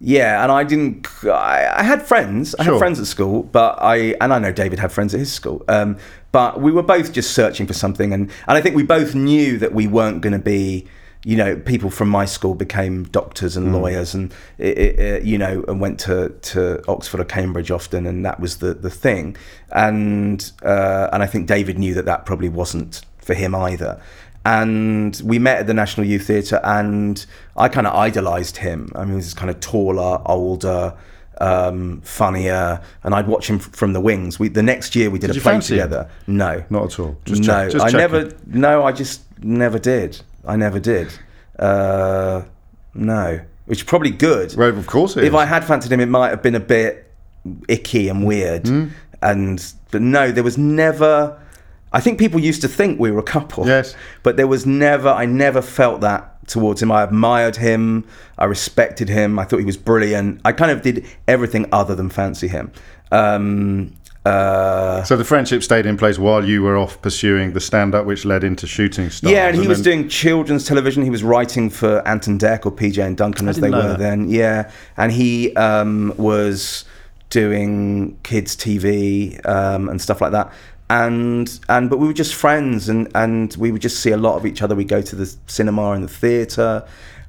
yeah, and I didn't. I, I had friends. I Sure. had friends at school, but I and I know David had friends at his school. Um, but we were both just searching for something, and and I think we both knew that we weren't going to be. You know, people from my school became doctors and lawyers, and it, it, it, you know, and went to, to Oxford or Cambridge often, and that was the the thing. And uh, and I think David knew that that probably wasn't for him either and we met at the National Youth Theatre, and I kind of idolised him. I mean, he was kind of taller, older, um, funnier, and I'd watch him f- from the wings. We the next year we did, Did a play fancy him? together. No, Not at all. Just no, check- I checking. never. No, I just never did. I never did. Uh, no, which is probably good. Well, of course it if is. I had fancied him, it might have been a bit icky and weird. Hmm. And but no, there was never. I think people used to think we were a couple. Yes. But there was never. I never felt that towards him. I admired him. I respected him. I thought he was brilliant. I kind of did everything other than fancy him. Um, uh, So the friendship stayed in place while you were off pursuing the stand-up, which led into shooting stars. yeah, and he was then- doing children's television. He was writing for Ant and Dec or PJ and Duncan as they were that. then. Yeah, and he um, was doing kids TV um, and stuff like that. And and but we were just friends, and and we would just see a lot of each other. We would go to the cinema and the theatre,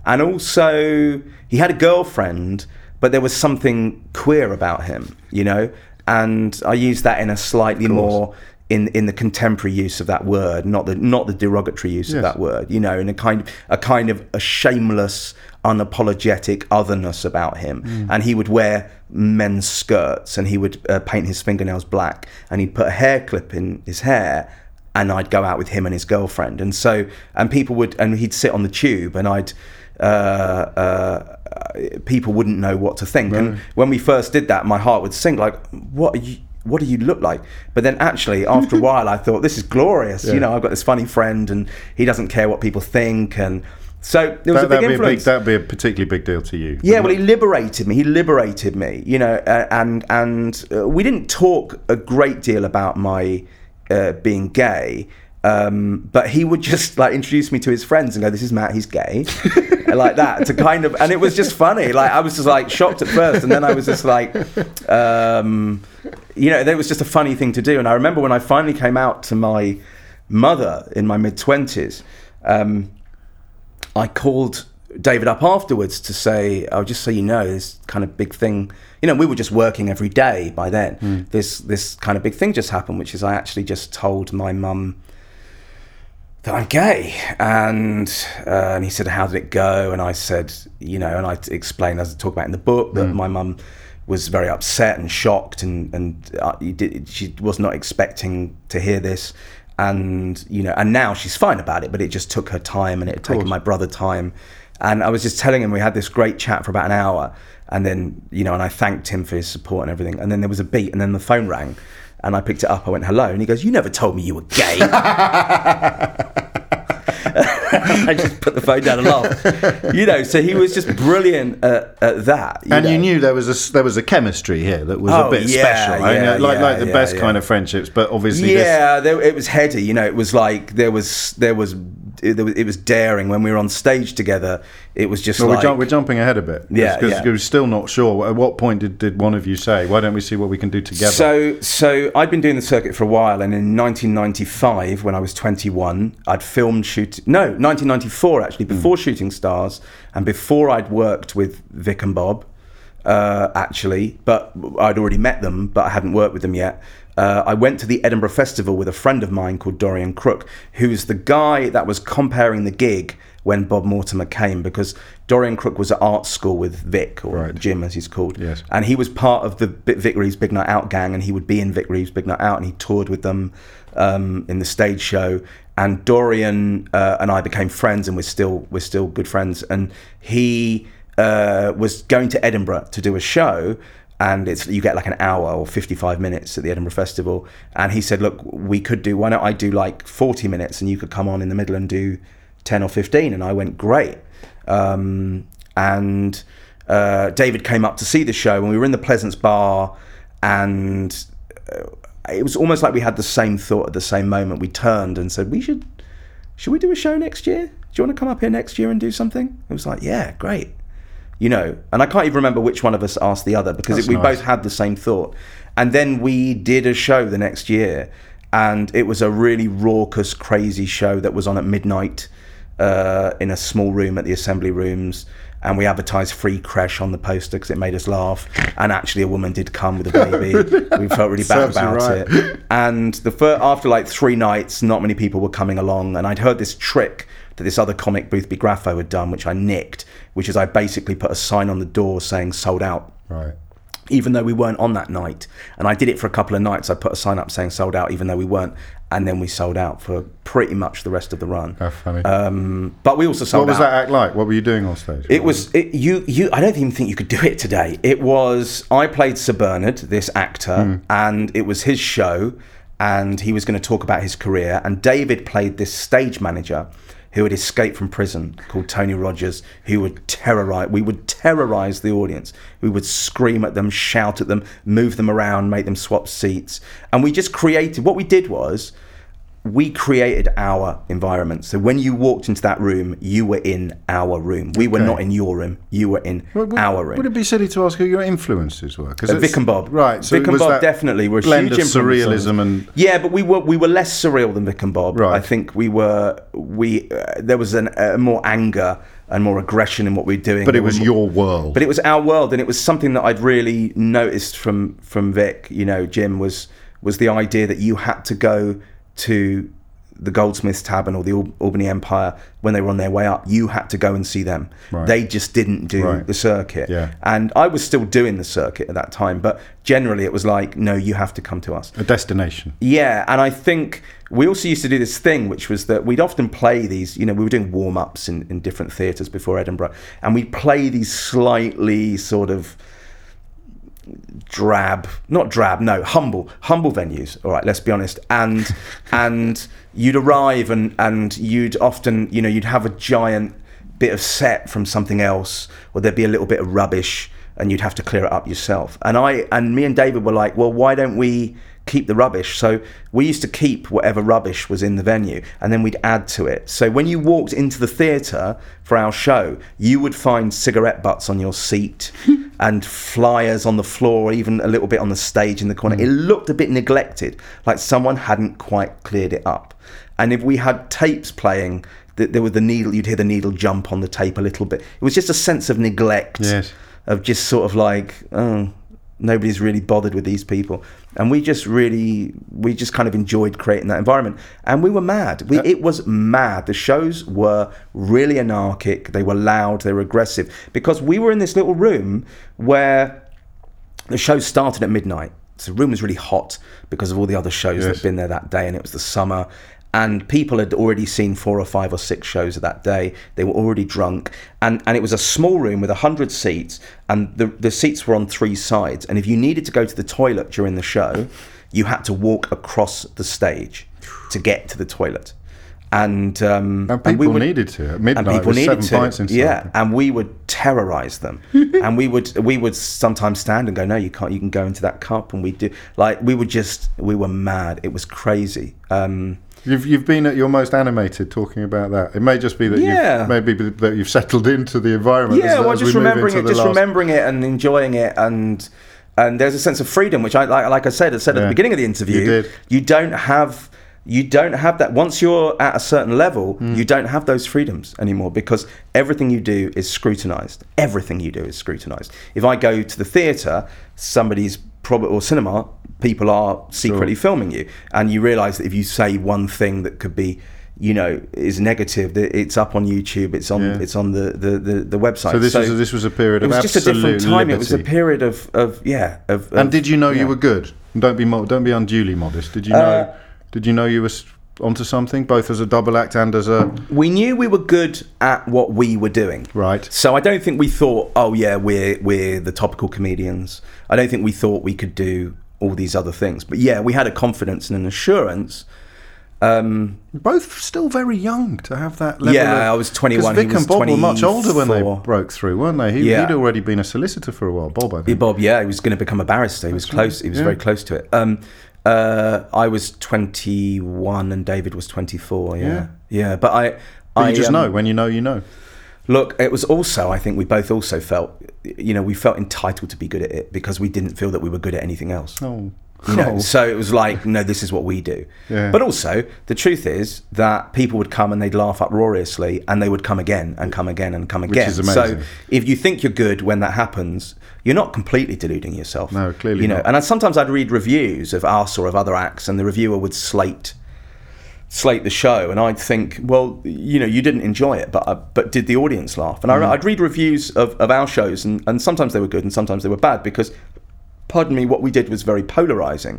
and also he had a girlfriend, but there was something queer about him, you know. And I use that in a slightly more in in the contemporary use of that word, not the not the derogatory use Yes. of that word. You know, in a kind of a kind of a shameless, unapologetic otherness about him. Mm. And he would wear men's skirts, and he would uh, paint his fingernails black, and he'd put a hair clip in his hair. and I'd go out with him and his girlfriend, and so and people would and he'd sit on the tube, and I'd. Uh, uh, people wouldn't know what to think, and when we first did that, my heart would sink. Like, what are you? What do you look like? But then, actually, after a while, I thought this is glorious. You know, I've got this funny friend, and he doesn't care what people think, and so there was That, a big that'd, be a big, influence. that'd be a particularly big deal to you. Yeah, well, he liberated me. He liberated me, you know, uh, and and uh, we didn't talk a great deal about my uh, being gay. Um, but he would just like introduce me to his friends and go, "This is Matt. He's gay," like that to kind of, and it was just funny. Like I was just like shocked at first, and then I was just like, um, you know, it was just a funny thing to do. And I remember when I finally came out to my mother in my mid twenties. Um, I called David up afterwards to say, "Oh, just so you know, this kind of big thing. You know, we were just working every day by then. This this kind of big thing just happened, which is I actually just told my mum that I'm gay, and uh, and he said, "How did it go?" And I said, "You know," and I explained as I talk about in the book that my mum was very upset and shocked, and and uh, did, she was not expecting to hear this, and you know, and now she's fine about it, but it just took her time, and it had taken my brother time, and I was just telling him we had this great chat for about an hour, and then you know, and I thanked him for his support and everything, and then there was a beat, and then the phone rang. And I picked it up. I went, hello. And he goes, You never told me you were gay. I just put the phone down and laughed. You know, so he was just brilliant at, at that. and know. you knew there was a there was a chemistry here that was Oh, a bit yeah, special, I yeah, like yeah, like the best kind of friendships. But obviously, this, Yeah, there, it was heady. You know, it was like there was there was it, was, it was daring when we were on stage together. It was just well, like we're, jump, we're jumping ahead a bit. Yeah, because yeah. we're still not sure. At what point did, did one of you say, "Why don't we see what we can do together"? So, so I'd been doing the circuit for a while, and in 1995, when I was 21, I'd filmed shoot. No, 1994 actually, before Shooting Stars, and before I'd worked with Vic and Bob, uh, actually, but I'd already met them, but I hadn't worked with them yet. Uh, I went to the Edinburgh Festival with a friend of mine called Dorian Crook, who's the guy that was comparing the gig when Bob Mortimer came, because Dorian Crook was at art school with Vic, or Right. Jim as he's called. Yes. And he was part of the Vic Reeves Big Night Out gang, and he would be in Vic Reeves Big Night Out, and he toured with them um, in the stage show. And Dorian uh, and I became friends, and we're still we're still good friends. And he uh, was going to Edinburgh to do a show, and it's you get like an hour or 55 minutes at the Edinburgh Festival. And he said, "Look, we could do. Why don't I do like 40 minutes, and you could come on in the middle and do 10 or 15?" And I went, "Great." Um, and uh, David came up to see the show, and we were in the Pleasance Bar, and uh, it was almost like we had the same thought at the same moment. We turned and said, "We should, should we do a show next year? Do you want to come up here next year and do something?" It was like, "Yeah, great." You know, and I can't even remember which one of us asked the other because it, we nice. both had the same thought. And then we did a show the next year, and it was a really raucous, crazy show that was on at midnight uh, in a small room at the Assembly Rooms. And we advertised free creche on the poster because it made us laugh. And actually, a woman did come with a baby. we felt really bad about right. it. And the fir- after like three nights, not many people were coming along. And I'd heard this trick that this other comic, Boothby Graffoe, had done, which I nicked, which is I basically put a sign on the door saying sold out right. even though we weren't on that night. And I did it for a couple of nights. I put a sign up saying sold out, even though we weren't. And then we sold out for pretty much the rest of the run. How funny. Um, but we also sold out. what was out. that act like? What were you doing on stage? It was it, you. You. I don't even think you could do it today. It was. I played Sir Bernard, this actor, and it was his show, and he was going to talk about his career. And David played this stage manager who had escaped from prison called Tony Rogers, who would terrorize. We would terrorize the audience. We would scream at them, shout at them, move them around, make them swap seats, and we just created. What we did was we created our environment. So when you walked into that room, you were in our room. We were Okay. not in your room. You were in Would- would- our room. Would it be silly to ask who your influences were? 'Cause Uh, Vic and Bob, Right. So Vic and Bob definitely were a blend huge of influence on us. surrealism and Yeah, but we were we were less surreal than Vic and Bob. Right. I think we were we uh, there was an, uh, more anger and more aggression in what we were doing. but it was were your world. but it was our world, and it was something that I'd really noticed from from Vic. You know, Jim was was the idea that you had to go to the Goldsmiths Tavern or the Al- Albany Empire when they were on their way up. You had to go and see them. Right. They just didn't do Right. the circuit. Yeah. And I was still doing the circuit at that time, but generally it was like, no, you have to come to us. A destination. Yeah, and I think we also used to do this thing, which was that we'd often play these. You know, we were doing warm ups in, in different theatres before Edinburgh, and we'd play these slightly sort of drab, not drab, no, humble, humble venues. All right, let's be honest. And and you'd arrive and and you'd often, you know, you'd have a giant bit of set from something else, or there'd be a little bit of rubbish, and you'd have to clear it up yourself. And I and me and David were like, well, why don't we? Keep the rubbish. So we used to keep whatever rubbish was in the venue and then we'd add to it. So when you walked into the theatre for our show you would find cigarette butts on your seat and flyers on the floor even a little bit on the stage in the corner. It mm. looked a bit neglected like someone hadn't quite cleared it up. And if we had tapes playing th- there was the needle you'd hear the needle jump on the tape a little bit. It was just a sense of neglect Yes. of just sort of like oh nobody's really bothered with these people. And we just really we just kind of enjoyed creating that environment. And we were mad. We, it was mad. The shows were really anarchic. They were loud. They were aggressive. Because we were in this little room where the show started at midnight. So the room was really hot because of all the other shows that had been there that day and it was the summer and people had already seen four or five or six shows of that day they were already drunk and, and it was a small room with 100 seats and the, the seats were on three sides and if you needed to go to the toilet during the show you had to walk across the stage to get to the toilet and um, And we people would- needed to. At midnight, and people needed seven to. yeah, and we would terrorize them, and we would we would sometimes stand and go, "No, you can't. You can go into that cup." And we do like we would just we were mad. It was crazy. Um, You've, you've been at your most animated talking about that. It may just be that Yeah. you've maybe that you've settled into the environment. yeah, well, as we just remembering it, just last- remembering it, and enjoying it, and and there's a sense of freedom, which I like. Like I said, I said at Yeah. the beginning of the interview, You did. you don't have. You don't have that once you're at a certain level. Hmm. You don't have those freedoms anymore because everything you do is scrutinized. Everything you do is scrutinized. If I go to the theater, somebody's probably or cinema, people are secretly filming you, and you realize that if you say one thing that could be you know is negative that it's up on youtube it's on Yeah. it's on the the the, the website So this was this was a period it of was just a different time. It was a period of, of yeah. Of, And did you know yeah. you were good? Don't be mo- don't be unduly modest. Did you know? Uh, did you know you were onto something, both as a double act and as a We knew we were good at what we were doing. right? So I don't think we thought, oh yeah, we're we're the topical comedians. I don't think we thought we could do all these other things. But yeah, we had a confidence and an assurance. Um, Both still very young to have that level. Yeah, of, I was 21, Because he Vic was and Bob were much older when they broke through, weren't they? He, Yeah. He'd already been a solicitor for a while. Bob, I think. Bob, yeah, he was going to become a barrister. He was close. He was yeah. very close to it. Um, uh, I was 21 and David was 24. Yeah, Yeah. yeah. But I, But I you just um, know when you know you know. Look, it was also, I think we both also felt, you know, we felt entitled to be good at it because we didn't feel that we were good at anything else. Oh, You know, Oh. so it was like, no, this is what we do. Yeah. But also, the truth is that people would come and they'd laugh uproariously, and they would come again and come again and come again. is amazing. So if you think you're good when that happens, you're not completely deluding yourself. No, clearly You know, not. and I, sometimes I'd read reviews of us or of other acts, and the reviewer would slate slate the show, and I'd think, well, you know, you didn't enjoy it, but uh, but did the audience laugh? And Mm. I, I'd read reviews of, of our shows, and, and sometimes they were good, and sometimes they were bad because, pardon me, what we did was very polarizing,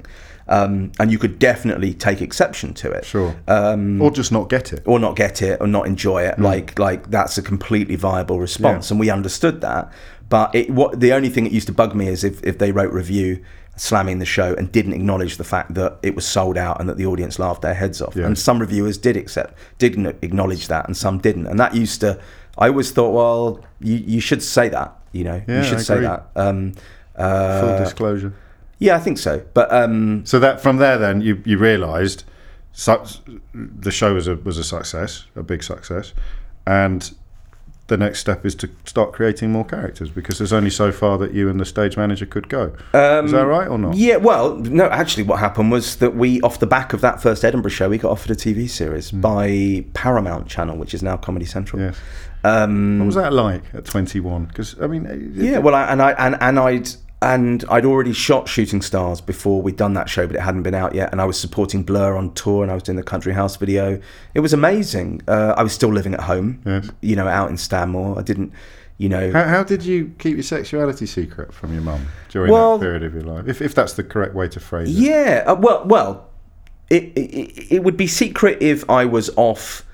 um, and you could definitely take exception to it, sure. um, or just not get it. or not get it, or not enjoy it. Like like that's a completely viable response, Yeah. and we understood that. But it, what the only thing that used to bug me is if, if they wrote review slamming the show and didn't acknowledge the fact that it was sold out and that the audience laughed their heads off. Yeah. And some reviewers did accept, did not acknowledge that, and some didn't. And that used to, I always thought, well, you, you should say that. You know, Yeah, you should say that. Um, Full uh, disclosure. yeah, I think so. But um, So that from there, then you you realised the show was a was a success, a big success, and the next step is to start creating more characters because there's only so far that you and the stage manager could go. is that right or not? Um, Yeah, well, no, actually, what happened was that we, off the back of that first Edinburgh show, we got offered a TV series by Paramount Channel, which is now Comedy Central. Yes. Um, What was that like at 21? Because I mean, it- yeah, well, I, and I and and I'd and I'd already shot Shooting Stars before we'd done that show, but it hadn't been out yet. And I was supporting Blur on tour, and I was doing the Country House video. It was amazing. Uh, I was still living at home, Yes. you know, out in Stanmore. I didn't, you know. How, how did you keep your sexuality secret from your mum during Well- that period of your life? If, if that's the correct way to phrase it. Yeah, uh, well, well, it, it it would be secret if I was off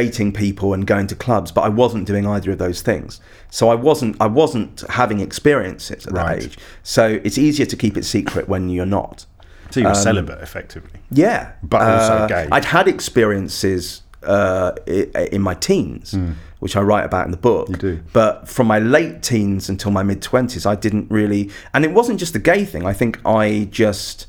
dating people and going to clubs, but I wasn't doing either of those things. So I wasn't I wasn't having experiences at that age. So it's easier to keep it secret when you're not. So you were celibate, effectively. Yeah, But also Uh, gay. I'd had experiences uh, in my teens, which I write about in the book. You do. But from my late teens until my mid twenties, I didn't really, and it wasn't just a gay thing. I think I just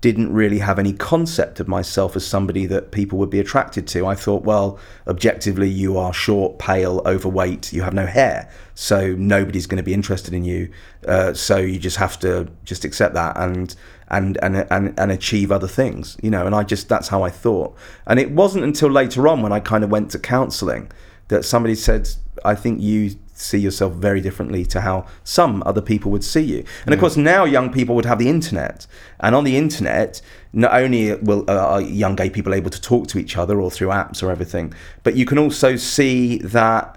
didn't really have any concept of myself as somebody that people would be attracted to. I thought, well, objectively, you are short, pale, overweight, you have no hair, so nobody's going to be interested in you. Uh, so you just have to just accept that and and and and and achieve other things, you know. And I just that's how I thought. And it wasn't until later on when I kind of went to counselling that somebody said, I think you see yourself very differently to how some other people would see you. And of course, now young people would have the internet, and on the internet, not only will uh, are young gay people able to talk to each other or through apps or everything, but you can also see that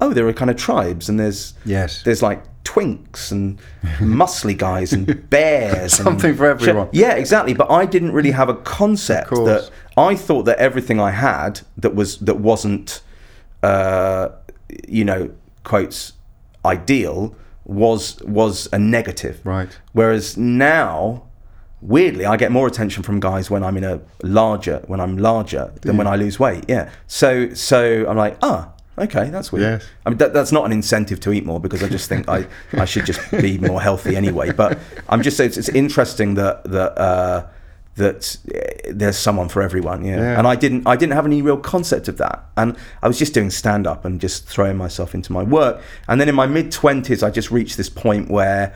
oh, there are kind of tribes, and there's Yes. there's like twinks and muscly guys and bears, Something and for everyone. Yeah, exactly. But I didn't really have a concept that I thought that everything I had that was that wasn't, uh, you know, quotes ideal was was a negative. Right. Whereas now, weirdly, I get more attention from guys when I'm in a larger when I'm larger than when I lose weight. Yeah. So so I'm like ah. Okay, that's weird. Yes. I mean, that, that's not an incentive to eat more because I just think I, I should just be more healthy anyway. But I'm just it's, it's interesting that that uh, that eh, there's someone for everyone. Yeah. Yeah. And I didn't I didn't have any real concept of that, and I was just doing stand up and just throwing myself into my work. And then in my mid twenties, I just reached this point where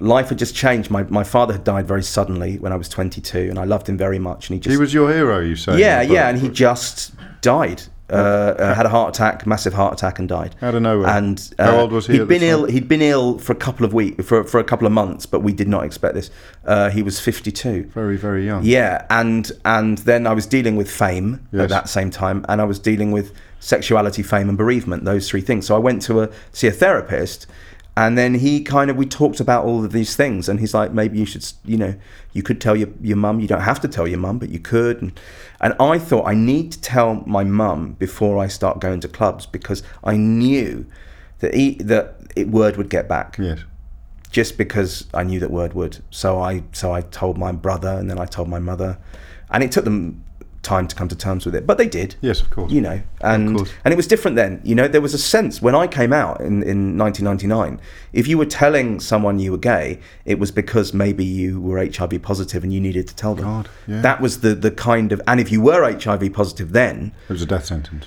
life had just changed. My my father had died very suddenly when I was 22, and I loved him very much. And he just He was your hero, you say? yeah yeah, and he just died. Uh, uh, had a heart attack, massive heart attack, and died. Out of nowhere. And uh, How old was he He'd been time? ill. He'd been ill for a couple of weeks, for for a couple of months, but we did not expect this. Uh, he was 52. Very, very young. Yeah, and and then I was dealing with fame Yes. at that same time, and I was dealing with sexuality, fame, and bereavement. Those three things. So I went to a see a therapist, and then he kind of we talked about all of these things, and he's like, maybe you should, you know, you could tell your your mum. You don't have to tell your mum, but you could. And, and I thought I need to tell my mum before I start going to clubs because I knew that he, that it, word would get back Yes. just because I knew that word would. So I so I told my brother and then I told my mother, and it took them time to come to terms with it, but they did. Yes, of course. You know, and and it was different then. You know, there was a sense when I came out in, in 1999. If you were telling someone you were gay, it was because maybe you were HIV positive and you needed to tell them. God, yeah. That was the the kind of, and if you were HIV positive then, It was a death sentence.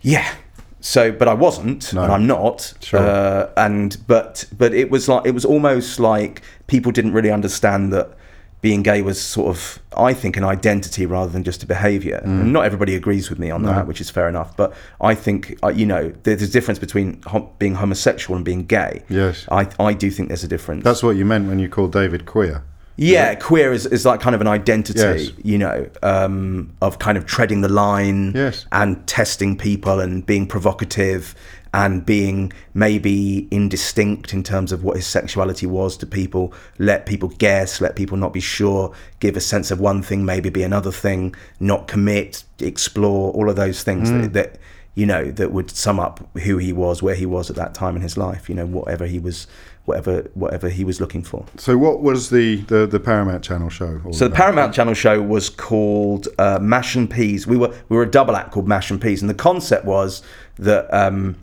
yeah. So, but I wasn't, No. and I'm not. Sure. Uh, and but but it was like it was almost like people didn't really understand that being gay was sort of, I think, an identity rather than just a behaviour. Mm. And not everybody agrees with me on that, which is fair enough. But I think, uh, you know, there's a difference between being homosexual and being gay. Yes. I I do think there's a difference. That's what you meant when you called David queer. Yeah, queer is, is like kind of an identity, Yes. you know, um, of kind of treading the line Yes. and testing people and being provocative and being maybe indistinct in terms of what his sexuality was to people, let people guess, let people not be sure, give a sense of one thing, maybe be another thing, not commit, explore, all of those things Mm. that, that, you know, that would sum up who he was, where he was at that time in his life, you know, whatever he was, whatever, whatever he was looking for. So, what was the, the, the Paramount Channel show? So the? Paramount Channel show was called uh, Mash and Peas. We were we were a double act called Mash and Peas, and the concept was that um,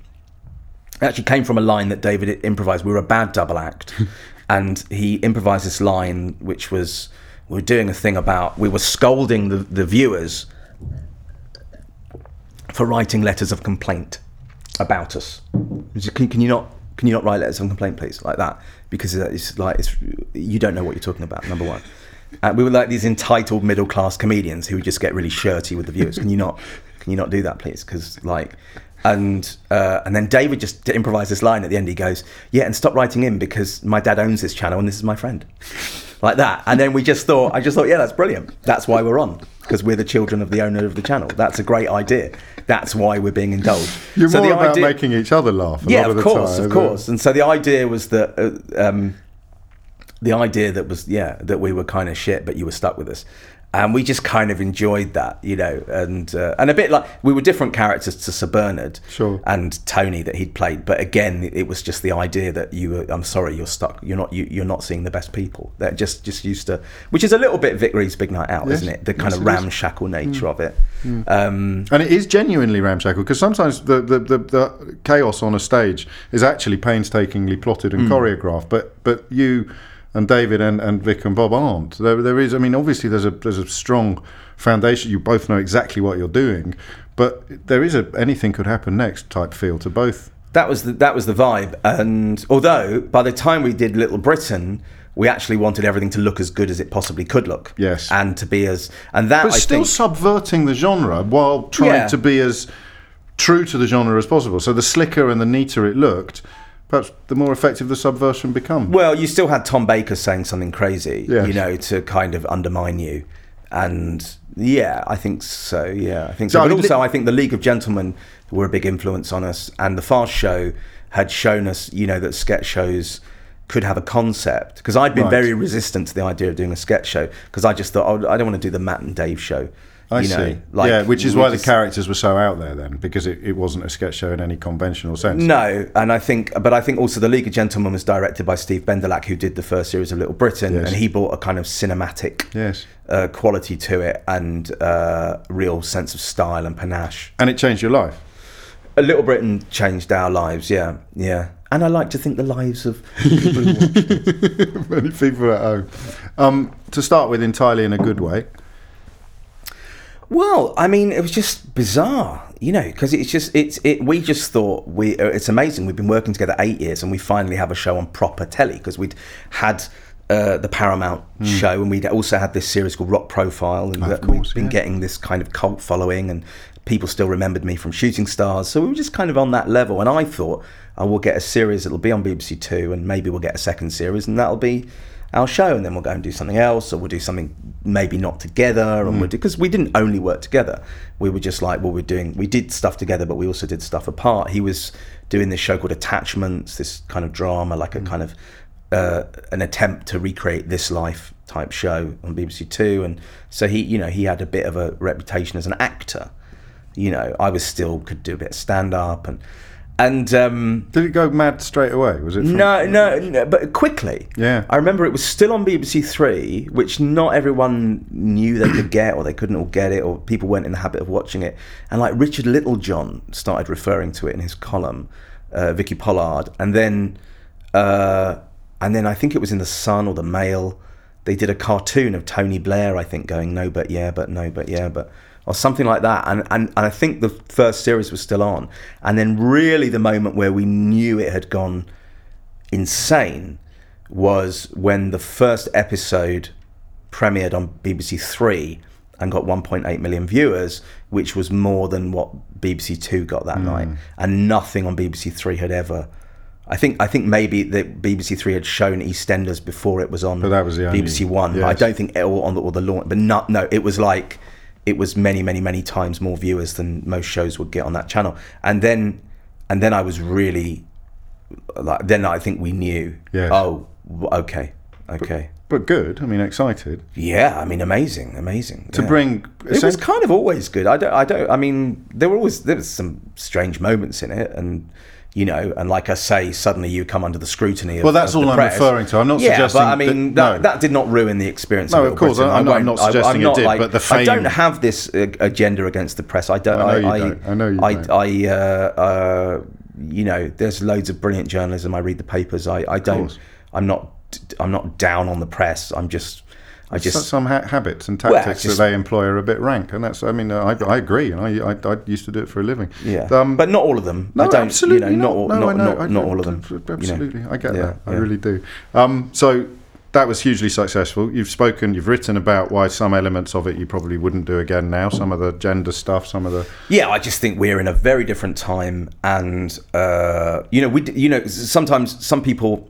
it actually came from a line that David improvised. We were a bad double act, and he improvised this line, which was we were doing a thing about we were scolding the, the viewers for writing letters of complaint about us. Can, can you not can you not write letters of complaint, please, like that? Because it's like it's you don't know what you're talking about. Number one, uh, we were like these entitled middle class comedians who would just get really shirty with the viewers. Can you not? Can you not do that, please? Because like, And uh, and then David just improvised this line at the end. He goes, "Yeah, and stop writing in because my dad owns this channel and this is my friend." like that. And then we just thought, I just thought, yeah, that's brilliant. That's why we're on because we're the children of the owner of the channel. That's a great idea. That's why we're being indulged. You're So more the about idea- making each other laugh. A yeah, lot of, of, the course, time, of it? course. And so the idea was that, uh, um, the idea that was, yeah, that we were kind of shit, but you were stuck with us. And we just kind of enjoyed that, you know, and uh, and a bit like we were different characters to Sir Bernard Sure. and Tony that he'd played, but again, it was just the idea that you were. I'm sorry, you're stuck. You're not. You, you're not seeing the best people. That just just used to, which is a little bit Vic Reeves Big Night Out, Yes. isn't it? The kind Yes, of ramshackle nature of it. Um, And it is genuinely ramshackle because sometimes the, the, the, the chaos on a stage is actually painstakingly plotted and choreographed, but but you and David and, and Vic and Bob aren't. There, there is, I mean, obviously there's a there's a strong foundation. You both know exactly what you're doing, but there is a anything could happen next type feel to both. that was the, that was the vibe. And although by the time we did Little Britain, we actually wanted everything to look as good as it possibly could look. Yes. and to be as and that But I still think subverting the genre while trying Yeah. to be as true to the genre as possible. So the slicker and the neater it looked, perhaps the more effective the subversion becomes. Well, you still had Tom Baker saying something crazy, Yes. you know, to kind of undermine you. And yeah, I think so. Yeah, I think So, so. I But mean, also, I think the League of Gentlemen were a big influence on us, and the Fast Show had shown us, you know, that sketch shows could have a concept. Because I'd been Right. very resistant to the idea of doing a sketch show because I just thought, oh, I don't want to do the Matt and Dave show. I you see. know, like, yeah, which is why just- the characters were so out there then, because it, it wasn't a sketch show in any conventional sense. No, and I think, but I think also the League of Gentlemen was directed by Steve Bendelack, who did the first series of Little Britain, Yes. and he brought a kind of cinematic Yes. uh, quality to it and uh, real sense of style and panache. And it changed your life. A Little Britain changed our lives, yeah, yeah. And I like to think the lives of people who watch it. Many people at home. Um, to start with, entirely in a good way. Well, I mean, it was just bizarre, you know, because it's just it's it. We just thought we uh, it's amazing. We've been working together eight years, and we finally have a show on proper telly because we'd had. Uh, the Paramount show, and we'd also had this series called Rock Profile, and course, we've been yeah. getting this kind of cult following, and people still remembered me from Shooting Stars. So we were just kind of on that level, and I thought I will get a series that'll be on BBC Two, and maybe we'll get a second series, and that'll be our show, and then we'll go and do something else, or we'll do something maybe not together, and we'll because we didn't only work together. We were just like, well, we're doing, we did stuff together, but we also did stuff apart. He was doing this show called Attachments, this kind of drama, like a kind of uh, an attempt to recreate this life type show on BBC Two, and so he, you know, he had a bit of a reputation as an actor. You know, I was still could do a bit of stand up and and. um Did it go mad straight away? Was it? No, no, no, but quickly. Yeah. I remember it was still on BBC Three, which not everyone knew they could get, or they couldn't all get it, or people weren't in the habit of watching it. And like Richard Littlejohn started referring to it in his column, uh, Vicky Pollard, and then, uh, and then I think it was in the Sun or the Mail. They did a cartoon of Tony Blair, I think, going no, but yeah, but no, but yeah, but or something like that. And, and and I think the first series was still on. And then really the moment where we knew it had gone insane was when the first episode premiered on BBC Three and got 1.8 million viewers, which was more than what BBC Two got that hmm. night, and nothing on BBC Three had ever. I think I think maybe that BBC Three had shown EastEnders before it was on But that was the only- BBC One. But I don't think it all on the, or the launch, but not no. It was like it was many many many times more viewers than most shows would get on that channel, and then and then I was really like then I think we knew. Yes. Oh, okay, okay. But good. I mean, excited Yeah, I mean, amazing, amazing. to yeah. bring. It was kind of always good. I don't. I don't. I mean, there were always there was some strange moments in it, and you know, and like I say, suddenly you come under the scrutiny. Of, Well, that's all I'm press. referring to. I'm not yeah, suggesting but I mean, that- no. that did not ruin the experience. No, of, of course, I'm not- I I'm not I- suggesting I'm it did, like- but the I don't have this uh, agenda against the press. I don't. I know I, you don't. I know you I, don't. I, uh, uh, you know, there's loads of brilliant journalism. I read the papers. I, I don't. I'm not. I'm not down on the press. I'm just. I just. some ha- habits and Well, tactics just- that they employ are a bit rank, and that's. I mean, I, I agree, and I, I I used to do it for a living. Yeah, Um, but not all of them. No, I don't, absolutely you know, not not. all, No, not, I know. not, not all of them. Absolutely, you know. I get Yeah, that. I really do. Um, so, that was hugely successful. You've spoken, you've written about why some elements of it you probably wouldn't do again now. Some of the gender stuff, some of the Yeah, I just think we're in a very different time, and uh, you know, we you know sometimes some people,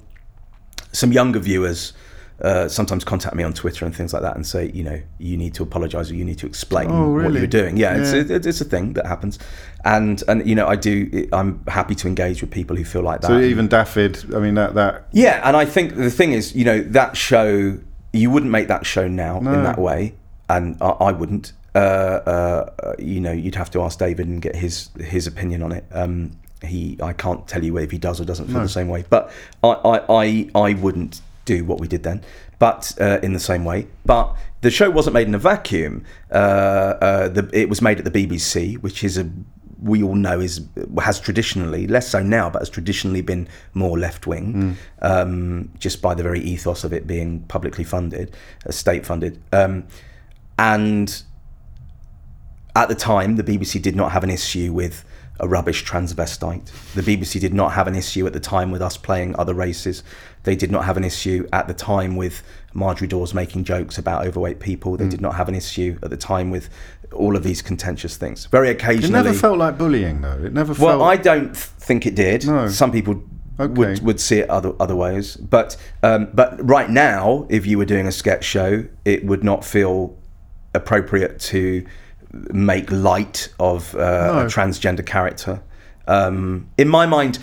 some younger viewers. Uh, sometimes contact me on Twitter and things like that and say, you know, you need to apologise or you need to explain Oh, what you're doing. Yeah, Yeah. It's, it, it's a thing that happens, and and you know, I do. I'm happy to engage with people who feel like that. so even Daffyd. I mean that that Yeah, and I think the thing is, you know, that show you wouldn't make that show now No. in that way, and I, I wouldn't. Uh, uh, you know, you'd have to ask David and get his his opinion on it. Um, he, I can't tell you if he does or doesn't feel No. the same way, but I, I, I, I wouldn't do what we did then, but uh, in the same way. But the show wasn't made in a vacuum. Uh, uh, the, it was made at the BBC, which is a we all know is has traditionally less so now, but has traditionally been more left wing, um, just by the very ethos of it being publicly funded, uh, state funded, um, and at the time, the BBC did not have an issue with a rubbish transvestite. The BBC did not have an issue at the time with us playing other races. They did not have an issue at the time with Marjorie Dawes making jokes about overweight people. They did not have an issue at the time with all of these contentious things. Very occasionally. it never felt like bullying though. It never felt. Well, I don't think it did. No. Some people Okay. would would see it other other ways, but um, but right now, if you were doing a sketch show, it would not feel appropriate to make light of uh, No. a transgender character. Um, in my mind,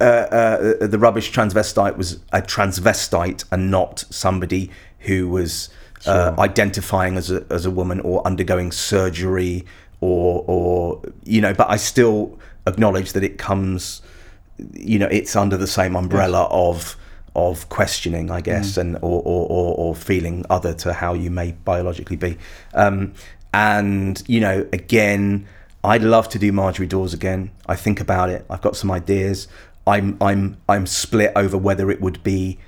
uh, uh, the rubbish transvestite was a transvestite and not somebody who was uh, identifying as a, as a woman or undergoing surgery or or you know but I still acknowledge that it comes you know it's under the same umbrella of of questioning I guess and or, or, or, or feeling other to how you may biologically be um, and you know again I'd love to do Marjorie Dawes again I think about it I've got some ideas I'm I'm I'm split over whether it would be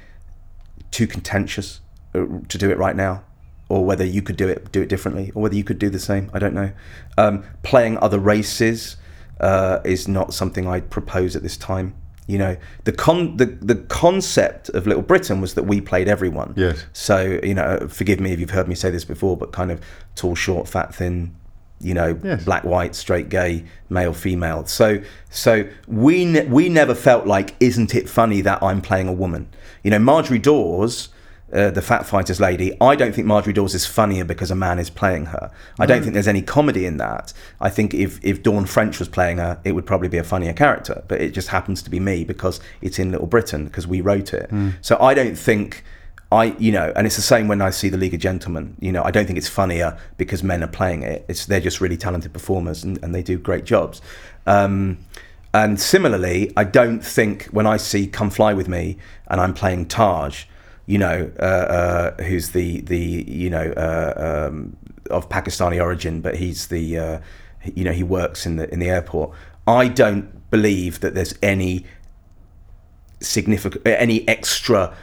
too contentious uh, to do it right now, or whether you could do it do it differently, or whether you could do the same. I don't know. Um, playing other races uh, is not something I'd propose at this time. You know, the con the the concept of Little Britain was that we played everyone. Yes. So you know, forgive me if you've heard me say this before, but kind of tall, short, fat, thin. You know, Yes. black, white, straight, gay, male, female. So, so we ne- we never felt like, isn't it funny that I'm playing a woman? You know, Marjorie Dawes, uh, the Fat Fighters lady. I don't think Marjorie Dawes is funnier because a man is playing her. I don't think there's any comedy in that. I think if if Dawn French was playing her, it would probably be a funnier character. But it just happens to be me because it's in Little Britain because we wrote it. So I don't think. I, you know, and it's the same when I see the League of Gentlemen. You know, I don't think it's funnier because men are playing it. It's they're just really talented performers and, and they do great jobs. Um, and similarly, I don't think when I see Come Fly with Me and I'm playing Taj, you know, uh, uh, who's the the you know uh, um, of Pakistani origin, but he's the uh, you know he works in the in the airport. I don't believe that there's any significant any extra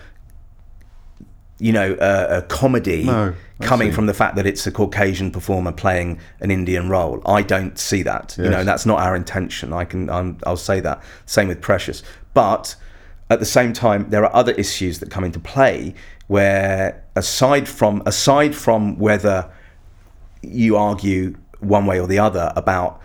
you know, uh, a comedy No, coming from the fact that it's a Caucasian performer playing an Indian role. I don't see that. You know, that's not our intention. I can, I'm, I'll say that. Same with Precious. But at the same time, there are other issues that come into play where, aside from aside from whether you argue one way or the other about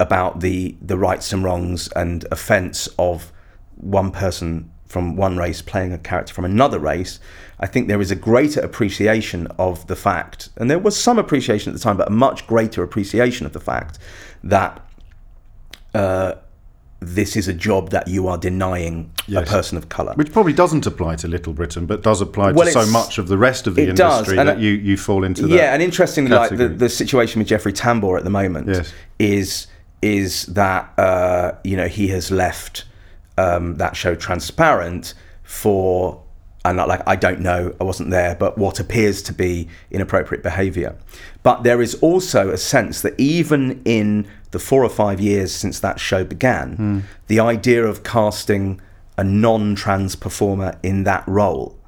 about the the rights and wrongs and offence of one person from one race playing a character from another race, I think there is a greater appreciation of the fact, and there was some appreciation at the time, but a much greater appreciation of the fact that uh, this is a job that you are denying Yes. a person of colour. Which probably doesn't apply to Little Britain, but does apply Well, to so much of the rest of the industry that I- you, you fall into that. yeah, and interestingly, like the, the situation with Jeffrey Tambor at the moment Yes. is is that uh, you know he has left um, that show transparent for and like I don't know, I wasn't there, but what appears to be inappropriate behaviour. But there is also a sense that even in the four or five years since that show began, hmm. the idea of casting a non-trans performer in that role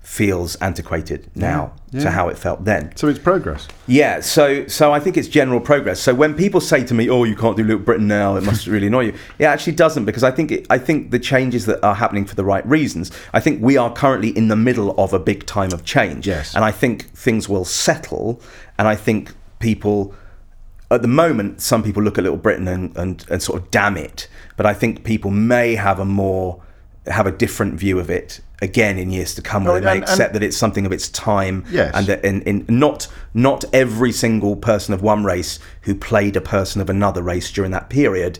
feels antiquated now Yeah, to how it felt then. So it's progress. Yeah, so so I think it's general progress. So when people say to me, "Oh, you can't do Little Britain now," it must really annoy you. It actually doesn't because I think it, I think the changes that are happening for the right reasons. I think we are currently in the middle of a big time of change. Yes. and I think things will settle. And I think people, at the moment, some people look at Little Britain and and, and sort of damn it. But I think people may have a more have a different view of it again in years to come, where Oh, they may and- and- accept that it's something of its time, Yes. and that in, in not not every single person of one race who played a person of another race during that period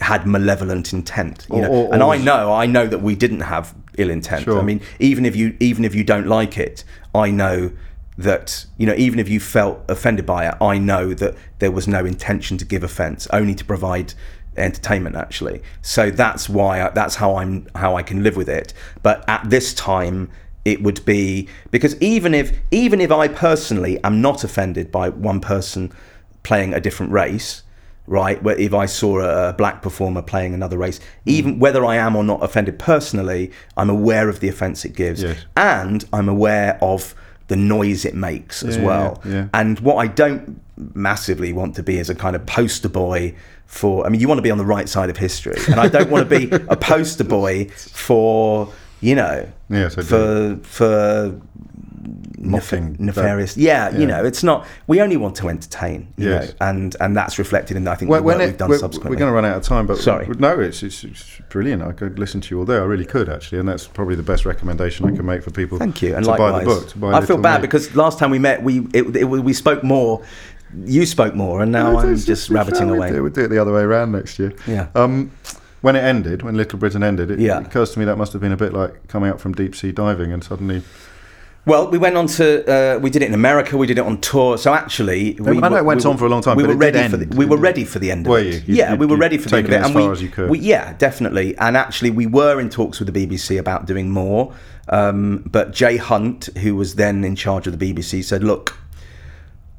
had malevolent intent. You Or- know? or- and or- I know, I know that we didn't have ill intent. Sure. I mean, even if you even if you don't like it, I know that you know even if you felt offended by it, I know that there was no intention to give offence, only to provide entertainment actually. So that's why I, that's how i'm how i can live with it. But at this time it would be because even if even if i personally am not offended by one person playing a different race right where if i saw a black performer playing another race hmm. even whether i am or not offended personally i'm aware of the offense it gives. Yes. and i'm aware of the noise it makes as Yeah, well yeah. and what I don't massively want to be is a kind of poster boy for. I mean, you want to be on the right side of history, and I don't want to be a poster boy for you know Yes, for for nef- nefarious. Yeah, yeah. you know, it's not. We only want to entertain. You Yes. know, and and that's reflected in I think Well, the work when it, we've done we're, subsequently. we're going to run out of time, but Sorry. no, it's, it's it's brilliant. I could listen to you all day. I really could actually, and that's probably the best recommendation I can make for people. Thank you, and to likewise. buy the book. To buy I feel bad Me. because last time we met, we it, it, we spoke more. You spoke more, and now No, I'm just rabbiting fine. We'll away. do, we'll do it the other way around next year. Yeah. Um, when it ended, when Little Britain ended, it, Yeah. it occurs to me that must have been a bit like coming up from deep sea diving and suddenly. Well, we went on to uh, we did it in America. We did it on tour. So actually, we I know were- it went we on for a long time, We were ready for the, end, we were ready for the end of Were it. you? You- yeah, you- we were ready for the end of it, as and we, far as you could. we yeah, definitely. And actually, we were in talks with the BBC about doing more. Um, but Jay Hunt, who was then in charge of the BBC, said, "Look,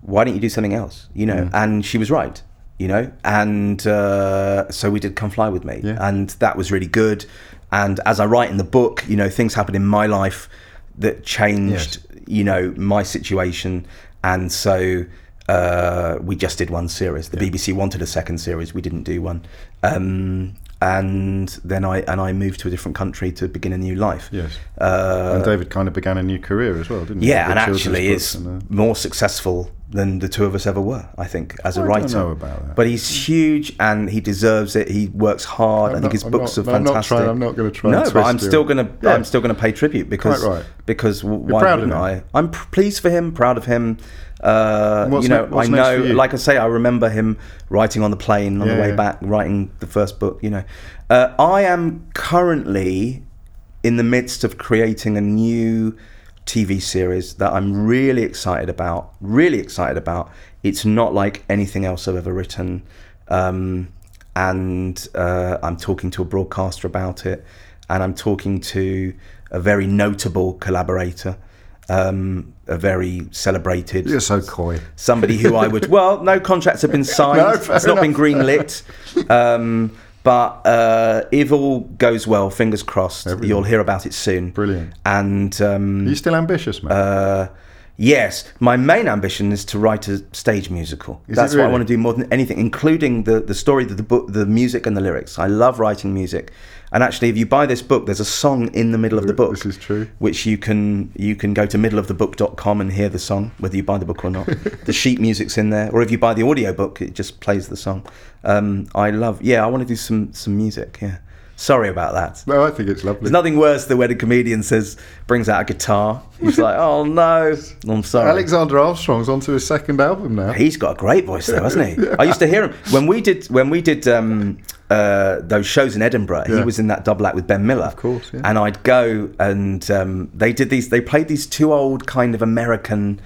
why don't you do something else?" You Mm. know, and she was right. You know, and uh, so we did "Come Fly with Me," Yeah. and that was really good. And as I write in the book, you know, things happened in my life that changed, you know, my situation, and so uh, we just did one series. The BBC wanted a second series, we didn't do one, um, and then I and I moved to a different country to begin a new life. Yes. Uh, and David kind of began a new career as well, didn't he? yeah, and actually, is and, uh, more successful than the two of us ever were. I think as a I don't writer. know about that. But he's huge and he deserves it. He works hard. I'm I think not- his I'm books not- are I'm not fantastic. trying- I'm not gonna try No, but I'm still gonna Yeah. I'm still gonna pay tribute because right. because w- why wouldn't. I? I'm pleased for him, proud of him. Uh, you know, ne- I know, like I say, I remember him writing on the plane on Yeah, the way yeah. back, writing the first book. You know, uh, I am currently in the midst of creating a new TV series that I'm really excited about. Really excited about. It's not like anything else I've ever written, um, and uh, I'm talking to a broadcaster about it, and I'm talking to a very notable collaborator, um, a very celebrated You're so coy. somebody who I would. Well, no contracts have been signed. No, it's not been enough. green lit. Um, but uh, if all goes well, fingers crossed, Everything. you'll hear about it soon. Brilliant. And um, Are you still ambitious, man? uh, yes, my main ambition is to write a stage musical. Is That's it what I want to do more than anything, including the the story, the, the book, the music, and the lyrics. I love writing music. And actually, if you buy this book, there's a song in the middle of the book This is true. which you can you can go to middleofthebook.com and hear the song whether you buy the book or not the sheet music's in there or if you buy the audio book it just plays the song um, i love yeah i want to do some some music yeah sorry about that No, I think it's lovely. there's nothing worse than when a comedian says brings out a guitar he's like oh no i'm sorry Alexander Armstrong's onto his second album now. He's got a great voice, though, hasn't he? yeah. I used to hear him when we did when we did um, uh, those shows in Edinburgh. He was in that double act with Ben Miller, of course, yeah. And I'd go and um, they did these. They played these two old kind of American,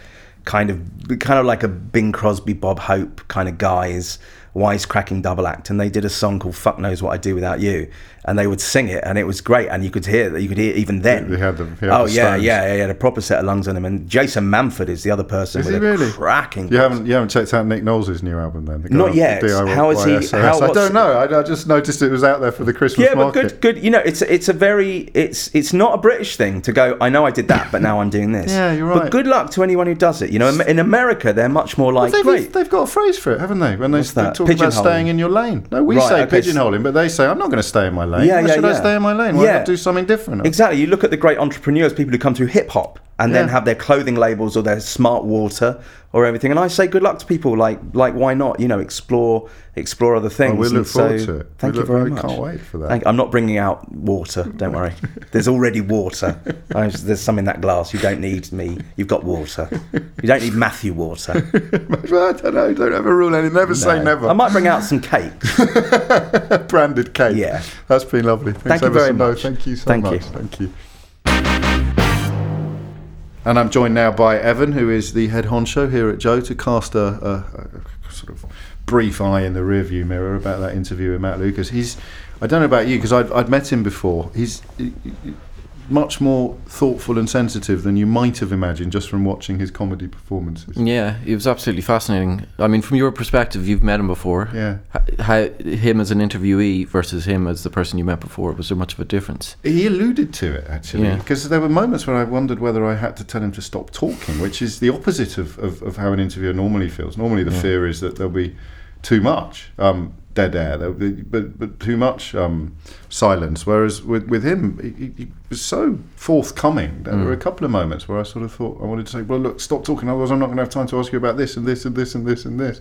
kind of kind of like a Bing Crosby, Bob Hope kind of guys. wisecracking double act, and they did a song called "Fuck Knows What I Do Without You," and they would sing it, and it was great, and you could hear that you could hear even then. They had the- had oh the yeah, yeah, yeah, yeah, a proper set of lungs on him, and Jason Manford is the other person Is with he a really? cracking. You haven't you haven't checked out Nick Knowles' new album then? The Not yet. DIY How is he- how- I don't know. I, I just noticed it was out there for the Christmas Yeah, but market. good, good. You know, it's it's a very it's it's not a British thing to go. I know I did that, but now I'm doing this. Yeah, you're right. But good luck to anyone who does it. You know, in America, they're much more like they've, great. they've got a phrase for it, haven't they? When they that? talk about staying in your lane. No, we Right, say okay, pigeonholing, but they say I'm not going to stay in my lane. Yeah, Why yeah, should I yeah. stay in my lane? Why Yeah. not do something different? Exactly. You look at the great entrepreneurs, people who come through hip hop and then Yeah. have their clothing labels or their smart water or everything. And I say good luck to people like like why not? You know, explore explore other things. we look And forward so, to it. Thank We you look- very I much. can't wait for that. Thank, I'm not bringing out water. Don't worry. There's already water. I was- There's some in that glass. You don't need me. You've got water. You don't need Matthew water. I don't know. Don't ever rule any. Never say never. I might bring out some cake. branded cake. Yeah. that's been lovely. Thanks Thank you ever very so much. much. Thank you so Thank much. you. Thank you. And I'm joined now by Evan, who is the head honcho here at Joe, to cast a, a, a sort of brief eye in the rearview mirror about that interview with Matt Lucas. He's, I don't know about you because I'd, I'd met him before. He's he- he- much more thoughtful and sensitive than you might have imagined just from watching his comedy performances. Yeah, it was absolutely fascinating. I mean, from your perspective, you've met him before. Yeah. How him as an interviewee versus him as the person you met before was there much of a difference? He alluded to it actually, Yeah. because there were moments when I wondered whether I had to tell him to stop talking, which is the opposite of, of, of how an interviewer normally feels. Normally, the fear is that there'll be too much um, dead air, but but too much um, silence. Whereas with with him, he, he- was so forthcoming. There were a couple of moments where I sort of thought I wanted to say, "Well, look, stop talking, otherwise I'm not going to have time to ask you about this and this and this and this and this."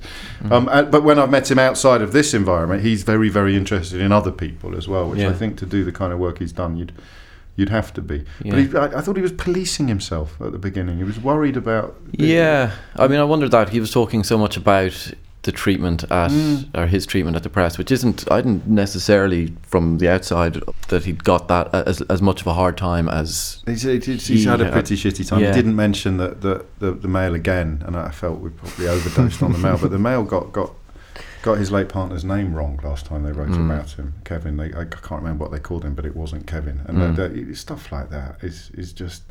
Um, and, but when I've met him outside of this environment, he's very very interested in other people as well, which I think to do the kind of work he's done, you'd you'd have to be. Yeah. But he, I, I thought he was policing himself at the beginning. He was worried about. Yeah, I mean, I wondered that he was talking so much about the treatment at Mm. or his treatment at the press, which isn't. I didn't necessarily from the outside that he'd got that as as much of a hard time as He's, he's, he's He had a had- pretty shitty time. yeah. He didn't mention that the, the, the mail again, and I felt we probably overdosed on the mail. But the mail got, got got his late partner's name wrong last time they wrote Mm. about him, Kevin. They, I can't remember what they called him, but it wasn't Kevin. And Mm. uh, the- stuff like that is is just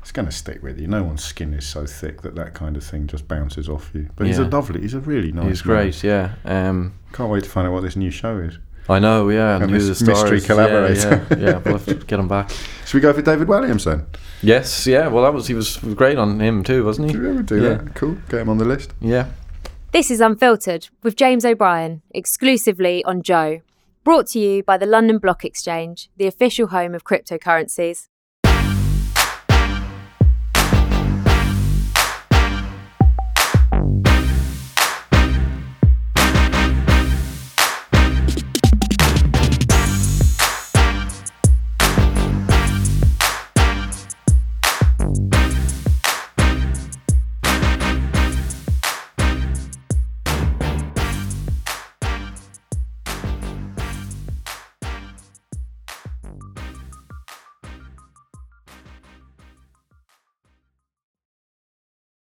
it's going to stick with you. No one's skin is so thick that that kind of thing just bounces off you. But he's a lovely, he's a really nice. he's man. great. Yeah. Um, Can't wait to find out what this new show is. I know. Yeah, and, And who this the mystery stars. collaborator. Yeah, yeah, yeah. We'll have to get him back. Should we go for David Walliams then? Yes. Yeah. Well, that was he was great on him too, wasn't Did he? we ever do Yeah. that? Cool. Get him on the list. Yeah. This is Unfiltered with James O'Brien, exclusively on Joe. Brought to you by the London Block Exchange, the official home of cryptocurrencies.